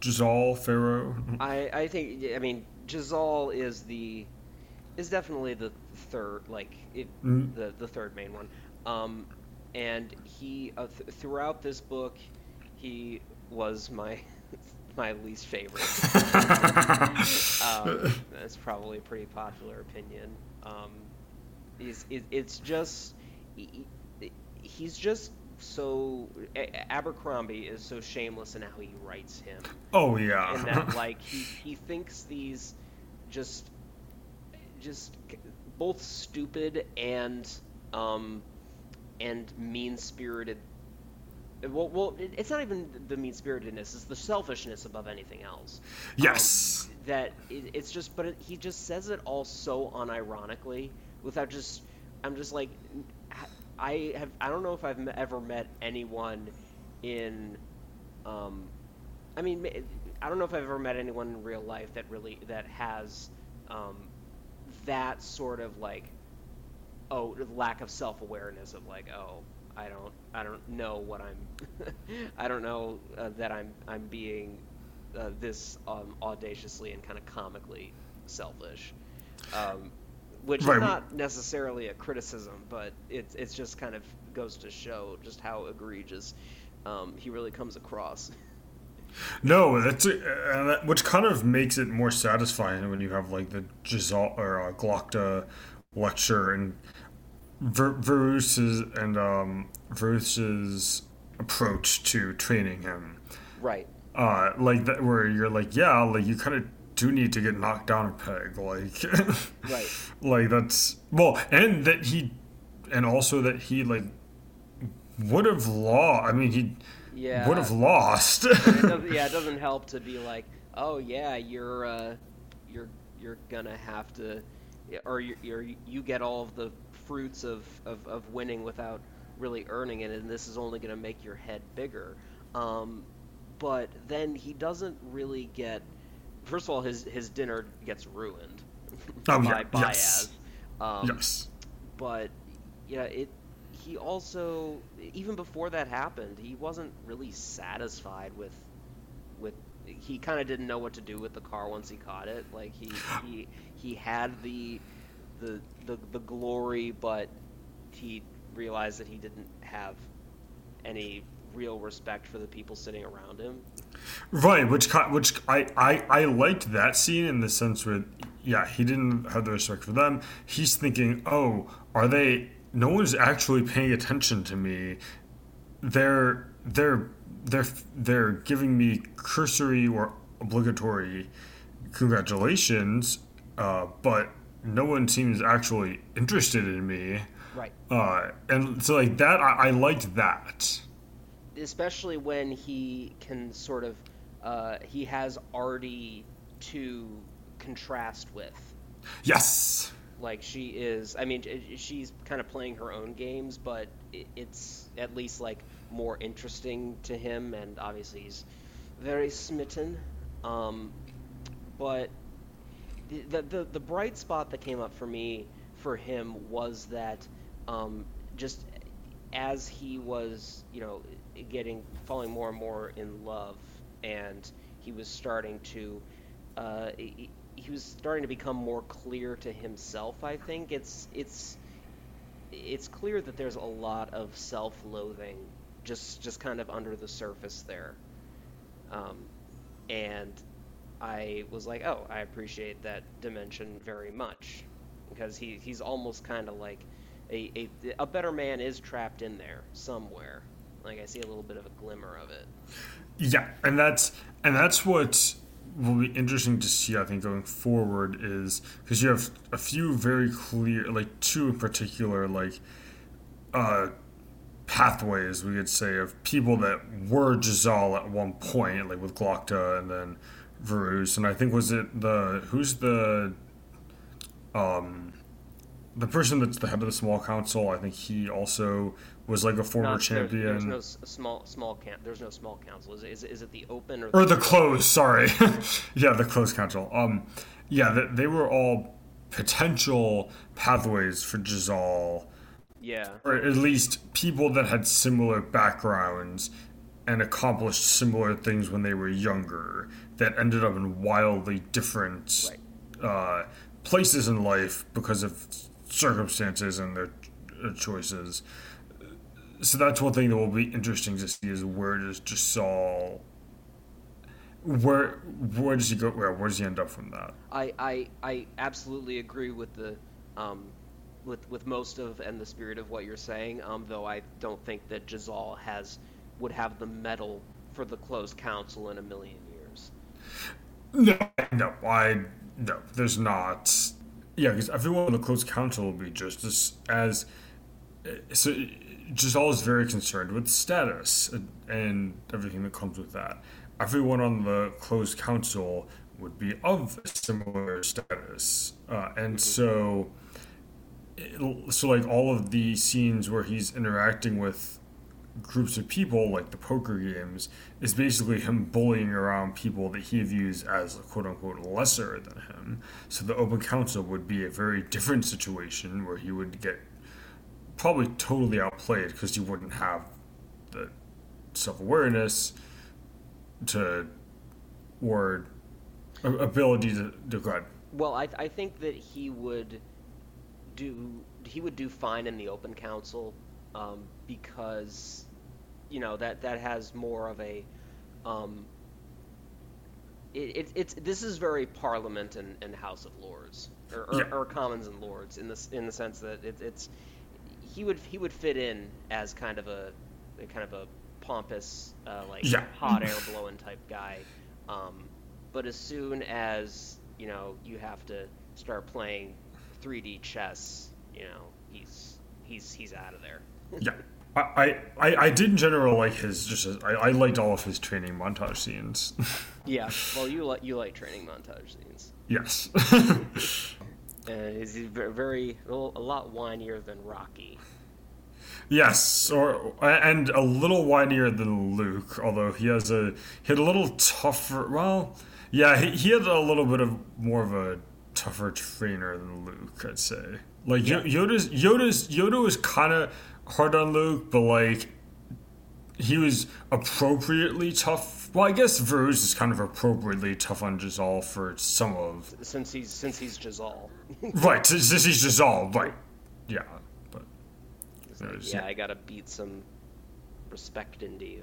Jezal Ferro? I I think I mean Jezal is the is definitely the third like it, Mm. the the third main one. Um, and he uh, th- throughout this book, he was my my least favorite. um, that's probably a pretty popular opinion. Um, is it, it's just he- he's just so Abercrombie is so shameless in how he writes him, oh yeah. and that like he he thinks these just just both stupid and um and mean spirited. Well, well, it's not even the mean spiritedness; it's the selfishness above anything else yes. that it, it's just but it, he just says it all so unironically without just i'm just like i have i don't know if i've ever met anyone in um i mean i don't know if i've ever met anyone in real life that really that has um that sort of like oh lack of self-awareness of like oh i don't i don't know what i'm i don't know uh, that i'm i'm being uh, this um, audaciously and kind of comically selfish. Um, which Right. is not necessarily a criticism, but it's it's just kind of goes to show just how egregious um, he really comes across. No, that's uh, that, which kind of makes it more satisfying when you have like the Jezal or uh, Glokta lecture and Ver- Varuz's and um, Varuz's approach to training him. Right. Uh, like that, where you're like, yeah, like you kind of do need to get knocked down a peg, like, Right. like that's well, and that he, and also that he like would have lost. I mean, he Yeah. would have lost. it yeah, it doesn't help to be like, oh yeah, you're uh, you're you're gonna have to, or you're, you're you get all of the fruits of, of, of winning without really earning it, and this is only gonna make your head bigger. Um, but then he doesn't really get. First of all, his his dinner gets ruined Oh, by yeah, Bayaz. yes. Um, yes. but yeah, it. He also, even before that happened, he wasn't really satisfied with, with. He kind of didn't know what to do with the car once he caught it. Like he he he had the, the the the glory, but he realized that he didn't have any real respect for the people sitting around him. Right, which which I, I I liked that scene in the sense where yeah he didn't have the respect for them. He's thinking, oh, are they? No one's actually paying attention to me. They're they're they're they're giving me cursory or obligatory congratulations, uh, but no one seems actually interested in me. Right. Uh, and so like that, I, I liked that. especially when he can sort of uh, he has Ardee to contrast with. Yes. Like she is, I mean, she's kind of playing her own games, but it's at least like more interesting to him, and obviously he's very smitten. Um, but the, the the bright spot that came up for me for him was that um, just as he was, you know, getting falling more and more in love, and he was starting to, uh, he, he was starting to become more clear to himself. I think it's it's it's clear that there's a lot of self-loathing just just kind of under the surface there, um, and I was like, oh, I appreciate that dimension very much because he he's almost kind of like a, a a better man is trapped in there somewhere. Like I see a little bit of a glimmer of it. Yeah, and that's and that's what will be interesting to see. I think going forward is because you have a few very clear, like two in particular, like uh, pathways we could say of people that were Jezal at one point, like with Glokta and then Varuz, and I think was it the who's the um the person that's the head of the small council. I think he also was like a former there- champion. there's no small small camp. There's no small council. Is it, is is it the open or or the close sorry yeah the close council um yeah th- they were all potential pathways for Jezal yeah or at least people that had similar backgrounds and accomplished similar things when they were younger that ended up in wildly different Right. uh, places in life because of circumstances and their uh, choices so that's one thing that will be interesting to see is where does Jezal where where does he go where where does he end up from that I, I I absolutely agree with the um, with with most of and the spirit of what you're saying. Um, though I don't think that Jezal has would have the medal for the closed council in a million years. No, no, I no. There's not. Yeah, because everyone in the close council will be just as as so. Jezal is very concerned with status and, everything that comes with that. Everyone on the closed council would be of similar status, uh, and so so like all of the scenes where he's interacting with groups of people like the poker games is basically him bullying around people that he views as quote unquote lesser than him. So the open council would be a very different situation where he would get probably totally outplayed because he wouldn't have the self awareness to or ability to, to. Well, I, I think that he would do he would do fine in the open council um, because you know that that has more of a um, it, it, it's this is very Parliament and, and House of Lords or, or, Yeah. or Commons and Lords in this in the sense that it, it's he would he would fit in as kind of a, a kind of a pompous uh, like Yeah. hot air blowing type guy, um, but as soon as you know you have to start playing 3D chess, you know he's he's he's out of there. Yeah. I, I, I- did in general like his just I, I liked all of his training montage scenes. Yeah, well you like you like training montage scenes. yes. And he's very a a lot whinier than Rocky. yes, or and a little whinier than Luke, although he has a he had a little tougher. Well, yeah, he, he had a little bit of more of a tougher trainer than Luke, I'd say. Like Yo Yoda's Yoda's Yoda was kind of hard on Luke, but like he was appropriately tough. Well, I guess Varuz is kind of appropriately tough on Jezal for some of Since he's since he's Jezal. right. Since this is Jezal, right? Yeah, but It's like, There's- yeah, I gotta beat some respect into you.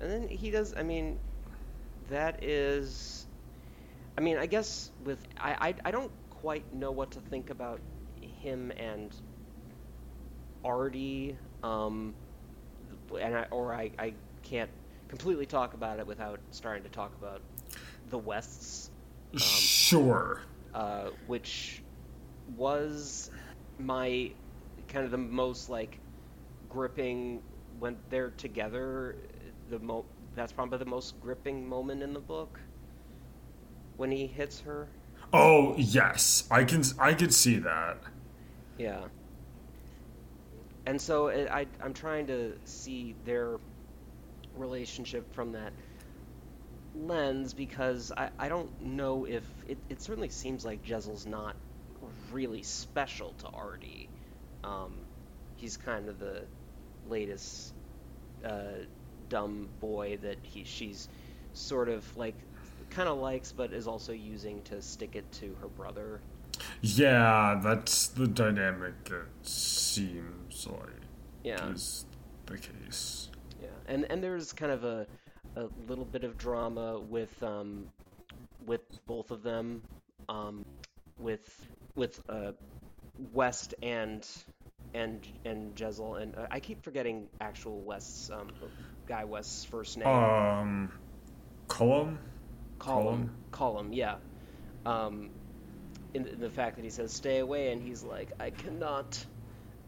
And then he does. I mean, that is. I mean, I guess with I I, I don't quite know what to think about him and Ardee. Um, and I or I I can't completely talk about it without starting to talk about the Wests sure. uh, which was my kind of the most like gripping when they're together. The mo that's probably the most gripping moment in the book when he hits her. Oh yes, I can. I could see that. Yeah. And so it, I I'm trying to see their relationship from that lens because I, I don't know if it, it certainly seems like Jezal's not really special to Ardee. Um, he's kind of the latest uh, dumb boy that he she's sort of like kind of likes but is also using to stick it to her brother. Yeah, that's the dynamic. It seems like Yeah. is the case. Yeah, and and there's kind of a a little bit of drama with um with both of them, um with with uh West and and and Jezal and uh, I keep forgetting actual West's um guy West's first name. Um, Collem. Collem. Collem, yeah. Um, in, in the fact that he says stay away, and he's like, I cannot,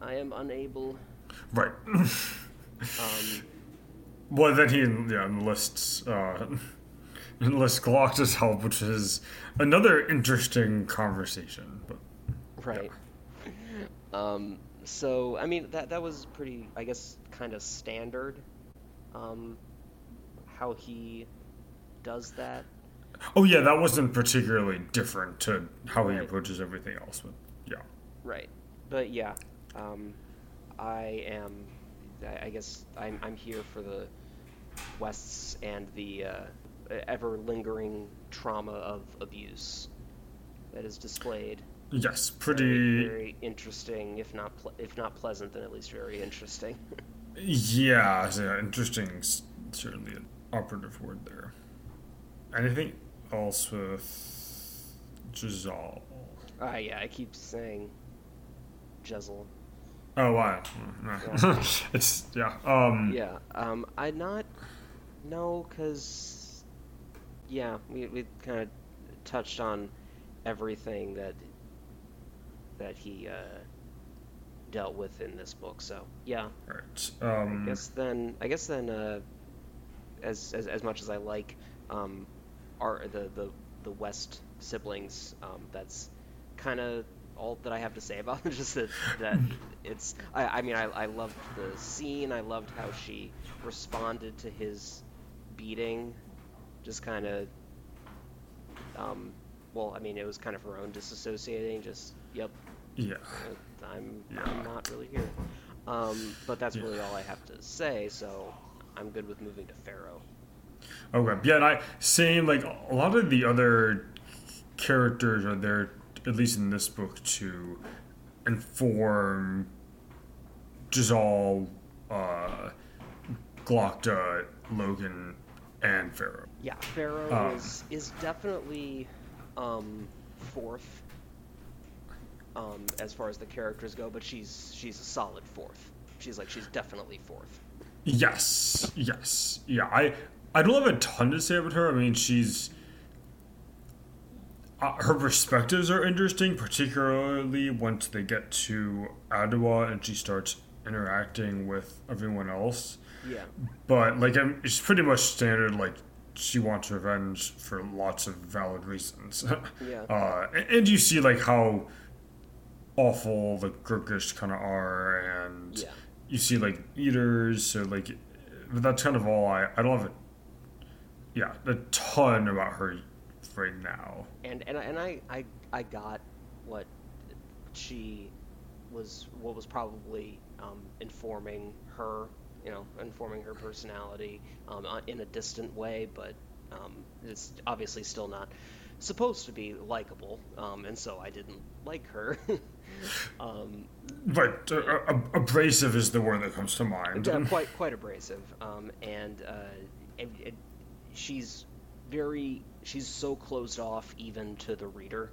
I am unable. Right. Um, well, then he yeah, enlists uh, enlists Glokta's help, which is another interesting conversation. But Right. Um, so I mean that that was pretty, I guess, kind of standard. Um, how he does that. Oh yeah, that wasn't particularly different to how he approaches everything else. But yeah. Right. But yeah, um, I am. I, I guess I'm I'm here for the Wests and the uh, ever lingering trauma of abuse that is displayed. Yes, pretty. very interesting, if not ple- if not pleasant, then at least very interesting. Yeah, yeah, interesting. Certainly an operative word there. Anything else with Jezal? Ah, yeah, I keep saying Jezel. Oh wow, Yeah. it's yeah. Um, Yeah, um, I not no, cause yeah, we we kind of touched on everything that that he uh, dealt with in this book. So yeah, Right. Um, I guess then I guess then uh, as, as as much as I like um, our the the the West siblings, um, that's kind of all that I have to say about it. Just that that it's I, I mean I I loved the scene. I loved how she responded to his beating. Just kind of um, well, I mean it was kind of her own disassociating. Just yep, yeah. uh, I'm Yeah. I'm not really here. Um, but that's Yeah. really all I have to say. So I'm good with moving to Ferro. Okay, yeah, and I same like a lot of the other characters are there, at least in this book, to inform Jezal, uh, Glokta, Logen, and Ferro. Yeah, Ferro Um, is is definitely um, fourth um, as far as the characters go, but she's she's a solid fourth. She's like she's definitely fourth. Yes, yes, yeah. I I don't have a ton to say about her. I mean, she's uh, her perspectives are interesting, particularly once they get to Adua and she starts interacting with everyone else. Yeah, But like, I'm, it's pretty much standard. Like, she wants revenge for lots of valid reasons. Yeah. Uh, and, and you see like how awful the Gurkish kind of are, and Yeah. you see like eaters. So like, but that's kind of all I. I don't have a, yeah, a ton about her right now. and and I- and I I I got what she was what was probably um, informing her, you know, informing her personality um, uh, in a distant way, but um, it's obviously still not supposed to be likable, um, and so I didn't like her. um, But uh, uh, abrasive is the word that comes to mind. yeah, quite quite abrasive, um, and uh, it, it, she's very she's so closed off even to the reader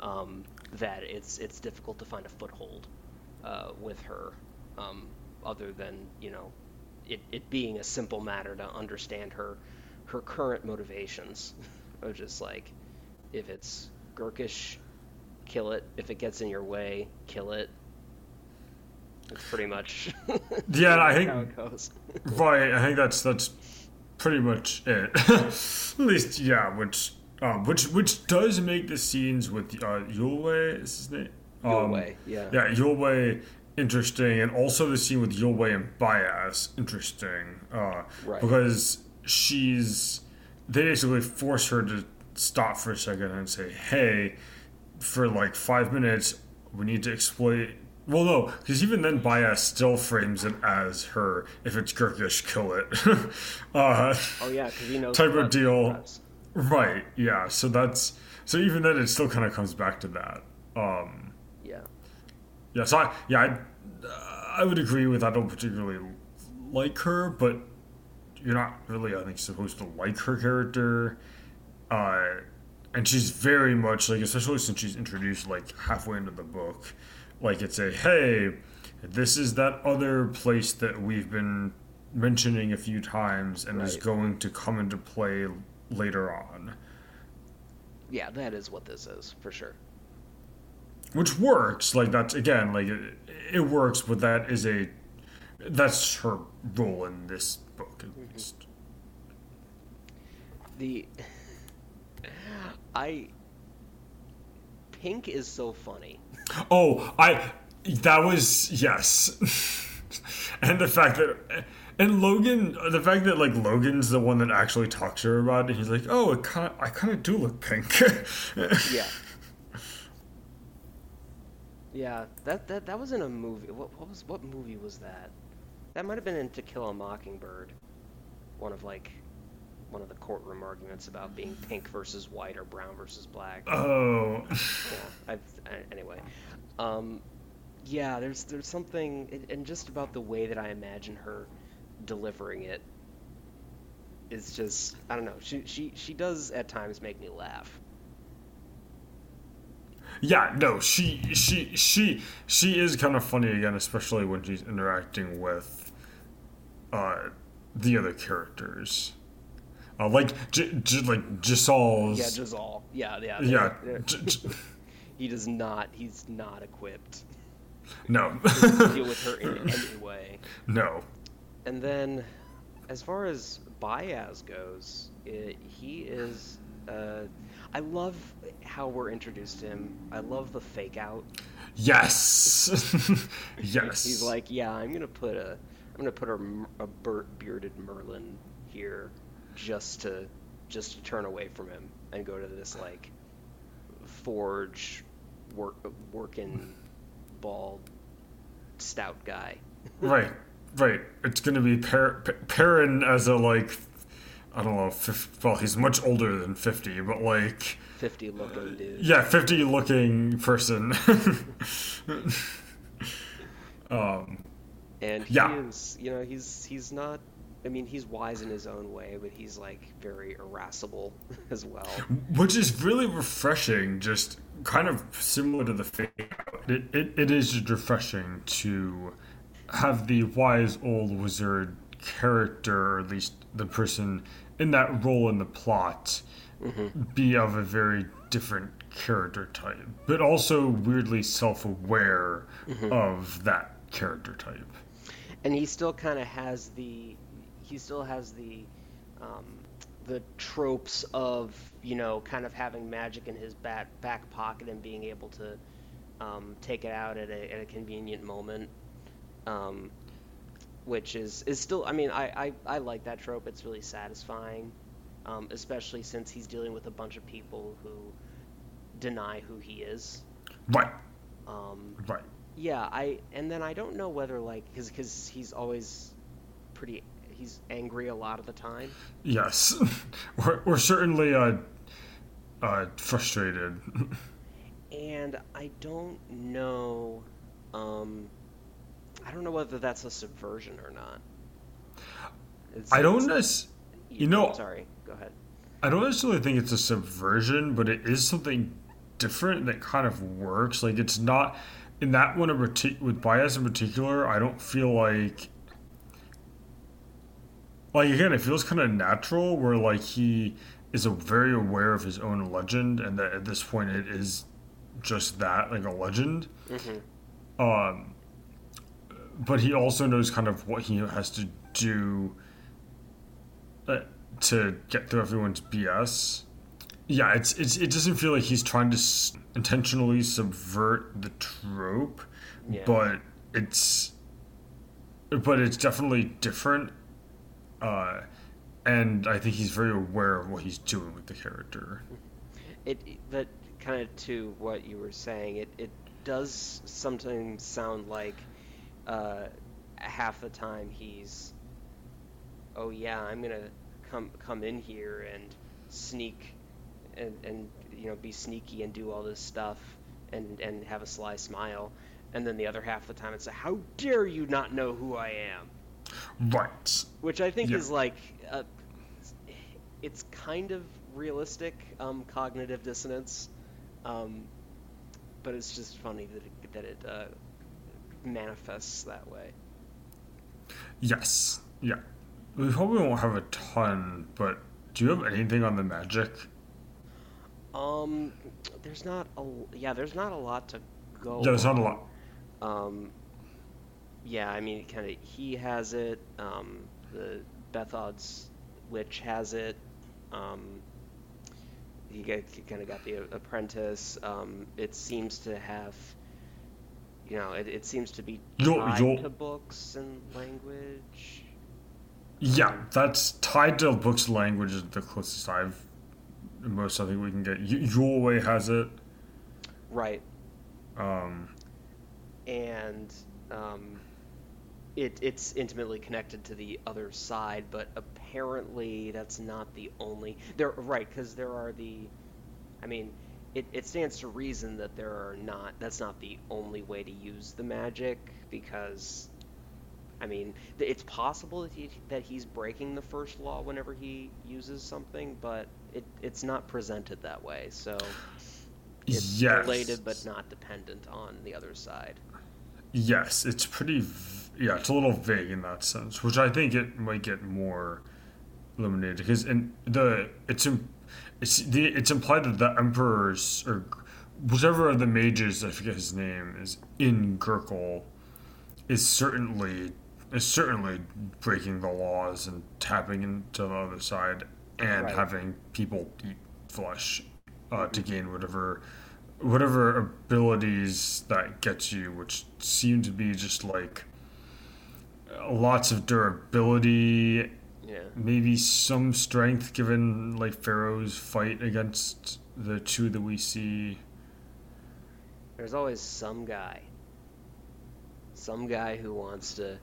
um, that it's it's difficult to find a foothold uh, with her, um, other than you know it, it being a simple matter to understand her her current motivations, of just like if it's Gurkish, kill it. If it gets in your way, kill it. It's pretty much Yeah, I think- how it goes. Right, I think that's that's pretty much it. At least, yeah, which um, which which does make the scenes with uh, Yulwei is his name. Um, Yulwei, yeah. Yeah, Yulwei interesting, and also the scene with Yulwei and Bayaz interesting. Uh, Right. Because she's they basically force her to stop for a second and say, "Hey, for like five minutes, we need to exploit." Well, no, because even then, Bayaz still frames it as her. If it's Gurkish, kill it. uh, Oh yeah, because he knows Type of deal. threats. right. Yeah. So that's so even then, it still kind of comes back to that. Um, Yeah, yeah. So I, yeah, I, I would agree with. I don't particularly like her, but you're not really, I think, supposed to like her character. Uh, and she's very much like, especially since she's introduced like halfway into the book, like it's a hey, this is that other place that we've been mentioning a few times and is going to come into play later on, yeah, that is what this is for sure. which works. Like that's again, like it, it works, but that is a that's her role in this book at mm-hmm. least. The I Pink is so funny. Oh, I that was yes, and the fact that and Logen, the fact that like Logen's the one that actually talks to her about it. He's like, oh, it kind I kind of do look pink. Yeah. Yeah, that that that was in a movie. What what was what movie was that? That might have been in To Kill a Mockingbird. One of like one of the courtroom arguments about being pink versus white or brown versus black. oh, yeah, I've, anyway. Um, yeah, there's there's something, and- and just about the way that I imagine her delivering it is just I don't know. She she she does at times make me laugh. yeah, no, she she she she is kind of funny again, especially when she's interacting with uh the other characters. Uh, like J- J- like Jezal's Yeah, Jezal. Yeah, yeah. yeah, they're- J- he does not. He's not equipped no to deal with her in any way. no And then, as far as Bayaz goes, it, he is. Uh, I love how we're introduced to him. I love the fake out. yes yes He's like, yeah, I'm gonna put a, I'm gonna put a bur- bearded Merlin here, just to, just to turn away from him and go to this like, forge, work, working, bald, stout guy. Right, right. It's gonna be per- P- Perrin as a like I don't know, 50, well, he's much older than 50, but like, 50 looking dude. yeah, 50 looking person. um, and he Yeah. is, you know, he's he's not. I mean, he's wise in his own way, but he's like very irascible as well. which is really refreshing, just kind of similar to the out. It, it, it is just refreshing to have the wise old wizard character, or at least the person in that role in the plot, mm-hmm. be of a very different character type, but also weirdly self aware mm-hmm. of that character type. and he still kind of has the he still has the um, the tropes of you know kind of having magic in his back back pocket and being able to um, take it out at a, at a convenient moment. Um, which is is still I mean I, I, I like that trope. It's really satisfying um, especially since he's dealing with a bunch of people who deny who he is. Right, um, right. yeah, I and then I don't know whether like because because he's always pretty he's angry a lot of the time. Yes, we're, we're certainly uh, uh, frustrated. And I don't know um I don't know whether that's a subversion or not. It's, I don't it's- nec- you know- sorry, go ahead. I don't necessarily think it's a subversion, but it is something different that kind of works. Like it's not in that one in partic- with Bayaz in particular. I don't feel like like again, it feels kind of natural where like he is a very aware of his own legend, and that at this point it is just that, like a legend. hmm Um, but he also knows kind of what he has to do uh, to get through everyone's BS. Yeah, it's, it's it doesn't feel like he's trying to s- intentionally subvert the trope, Yeah. but it's but it's definitely different. Uh, and I think he's very aware of what he's doing with the character. It but kind of to what you were saying, it it does sometimes sound like uh, half the time he's, oh yeah, I'm gonna come come in here and sneak, and and you know be sneaky and do all this stuff and and have a sly smile, and then the other half of the time it's like, how dare you not know who I am? Right. which I think Yeah. is like uh, it's kind of realistic um, cognitive dissonance, um, but it's just funny that it, that it uh, manifests that way. Yes. Yeah. We probably won't have a ton, but do you have anything on the magic? Um, there's not a yeah, there's not a lot to go. Yeah, there's not a lot. Um, yeah, I mean, kind of he has it. Um, the Bethod's witch has it. Um, he, kind of got the apprentice. Um, it seems to have, you know, it, it seems to be tied you'll- to books and language. Yeah, that's tied to books language is the closest I've most I think we can get. Yulwei has it. Right. Um, and um, it, it's intimately connected to the other side, but apparently that's not the only. There, right? Because there are the. I mean, it, it stands to reason that there are not. That's not the only way to use the magic because. I mean, it's possible that, he, that he's breaking the first law whenever he uses something, but it, it's not presented that way. So it's yes. related but not dependent on the other side. Yes, it's pretty. V- yeah, it's a little vague in that sense, which I think it might get more illuminated because in the it's it's the it's implied that the emperor's or whichever of the mages I forget his name is in Gurkhul is certainly is certainly breaking the laws and tapping into the other side and Right. having people eat flesh uh, to gain whatever whatever abilities that gets you, which seem to be just like lots of durability, Yeah. maybe some strength given like Ferro's fight against the two that we see. There's always some guy. Some guy who wants to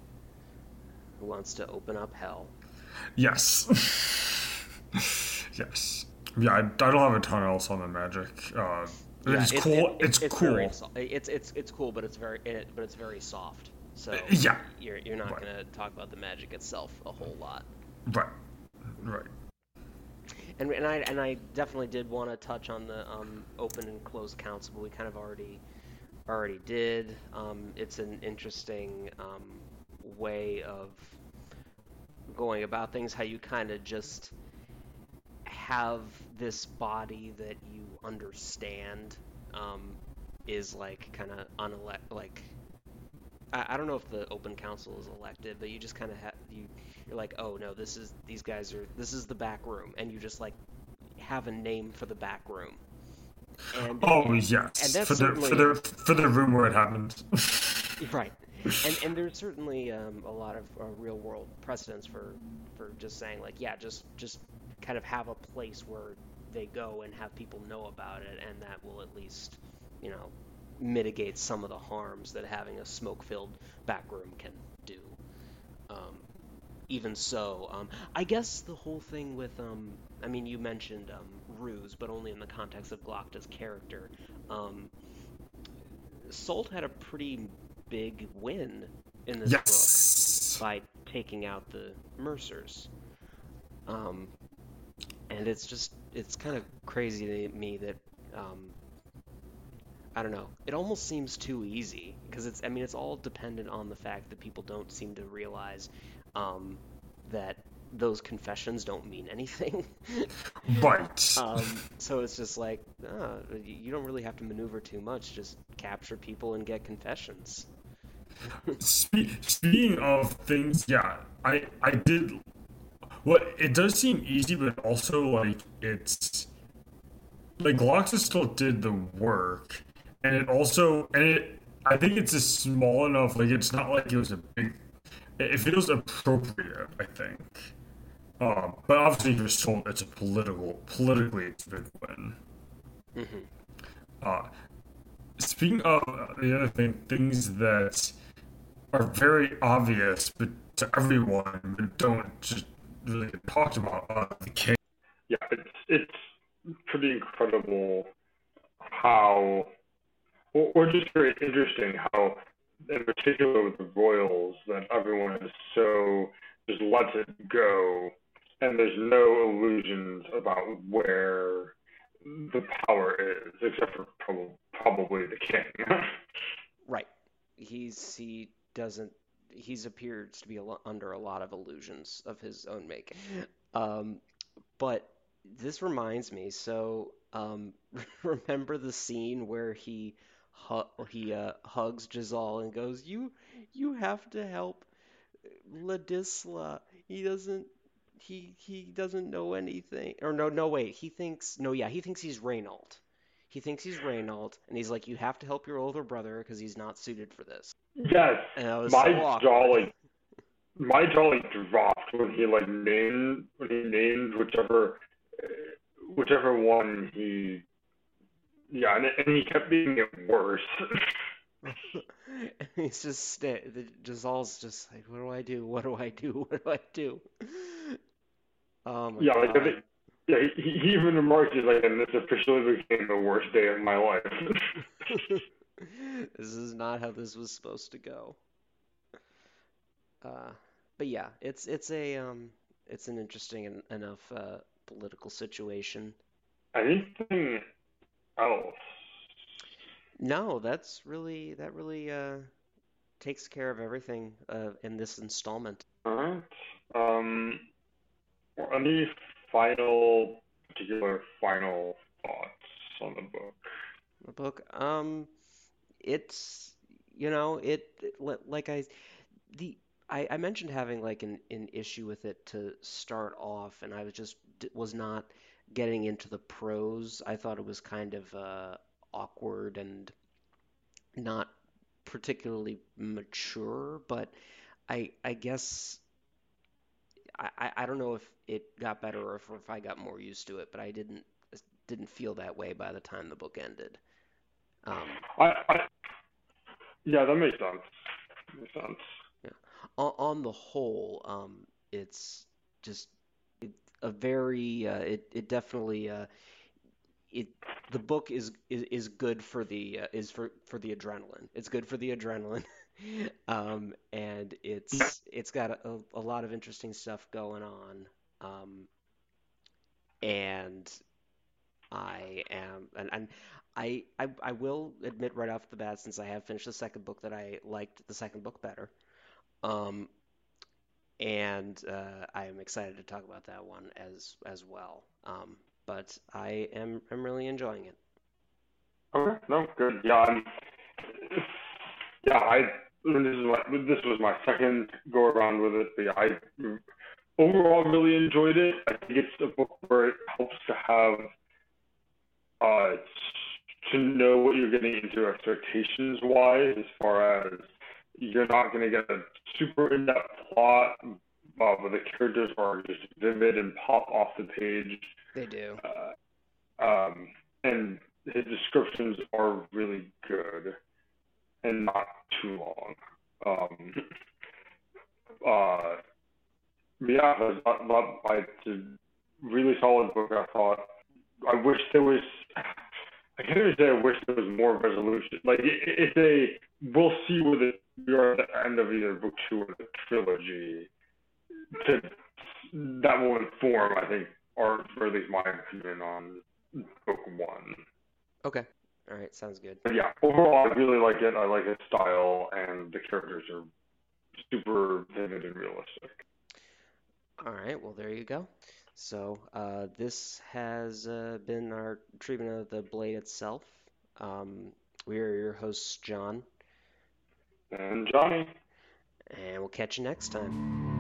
who wants to open up hell. Yes. yes. Yeah, I, I don't have a ton else on the magic. Uh, Yeah, it's it- cool. it- it's, it's cool. Very, it's it's it's cool, but it's very it, but it's very soft. So Yeah. you're you're not Right. gonna talk about the magic itself a whole lot. Right. Right. And and I and I definitely did want to touch on the um, open and closed councils, but we kind of already already did. Um, it's an interesting um, way of going about things. How you kind of just have this body that you understand um, is like kind of unelect like. I, I don't know if the open council is elected, but you just kind of have you you're like, oh no, this is these guys are this is the back room, and you just like have a name for the back room. And Oh and yes. For the for the for the room where it happened. right, and and there's certainly um, a lot of uh, real world precedents for for just saying like, yeah, just just kind of have a place where they go and have people know about it, and that will at least you know mitigate some of the harms that having a smoke filled back room can do. Um, even so, um, I guess the whole thing with, um, I mean, you mentioned um, Rews, but only in the context of Glokta's character. Um, Sult had a pretty big win in this yes. book by taking out the Mercers. Um, and it's just, it's kind of crazy to me that, um, I don't know, it almost seems too easy because it's, I mean, it's all dependent on the fact that people don't seem to realize um, that those confessions don't mean anything. Right. um, so it's just like, ah, you don't really have to maneuver too much. Just capture people and get confessions. Spe- speaking of things, yeah, I I did. What it does seem easy, but also like it's like Glokta still did the work, and it also and it. I think it's just small enough. Like it's not like it was a big. It feels appropriate. I think. Um, but obviously, if you're told it's a political, politically, it's a big win. Uh, speaking of uh, the other thing, things that are very obvious, but to everyone, but don't just really get talked about. Uh, the king. yeah, it's it's pretty incredible how, or, just very interesting how, in particular with the Royals, that everyone is so just lets it go, and there's no illusions about where the power is, except for prob- probably the king. Right. He's he doesn't he's appears to be a lo- under a lot of illusions of his own making. Um, but this reminds me. So um, remember the scene where he hu- he uh, hugs Jezal and goes, "You you have to help Ladisla. He doesn't." He he doesn't know anything. Or no, no, wait. He thinks no, yeah, he thinks he's Raynault. He thinks he's Raynault, and he's like, "You have to help your older brother because he's not suited for this." yes, my so jaw like my jaw like dropped when he like named when he named whichever whichever one he yeah and, and he kept making it worse And he's just sta the Jezal's just like, "What do I do? What do I do? What do I do?" My yeah like. I think, yeah he, he even remarked he's like and this officially became the worst day of my life This is not how this was supposed to go. Uh, but yeah, it's it's a um it's an interesting en enough uh, political situation. anything else No, that's really that really uh takes care of everything uh in this installment. all right um any final particular final thoughts on the book? The book, um, it's you know it, it like I the I, I mentioned having like an, an issue with it to start off, and I was just was not getting into the prose. I thought it was kind of uh, awkward and not particularly mature, but I I guess I, I don't know if it got better or if, if I got more used to it, but I didn't didn't feel that way by the time the book ended. Um, I, I yeah that makes sense makes sense on, on the whole, um, it's just a very uh, it it definitely uh, it the book is is, is good for the uh, is for for the adrenaline. It's good for the adrenaline. Um, and it's it's got a, a lot of interesting stuff going on. Um, and I am and, and I, I I will admit right off the bat since I have finished the second book that I liked the second book better. Um, and uh, I am excited to talk about that one as as well. Um, but I am I'm really enjoying it. Okay, no, good. Yeah, I'm, yeah, I this is my this was my second go around with it. But yeah, I overall really enjoyed it. I think it's a book where it helps to have uh to know what you're getting into expectations wise, as far as you're not going to get a super in-depth plot, uh, but the characters are just vivid and pop off the page. They do. Uh, um, and his descriptions are really good and not too long. Um, uh, yeah, but, but I, it's a really solid book. I thought. I wish there was. I can't even say I wish there was more resolution. Like it, it's a. We'll see where the are at the end of either book two or the trilogy. To that will inform, I think, or, or at least my opinion on book one. Okay. All right. Sounds good. But yeah, overall, I really like it. I like its style, and the characters are super vivid and realistic. All right. Well, there you go. So uh, this has uh, been our treatment of the blade itself. Um, we are your hosts, John And Johnny. and we'll catch you next time.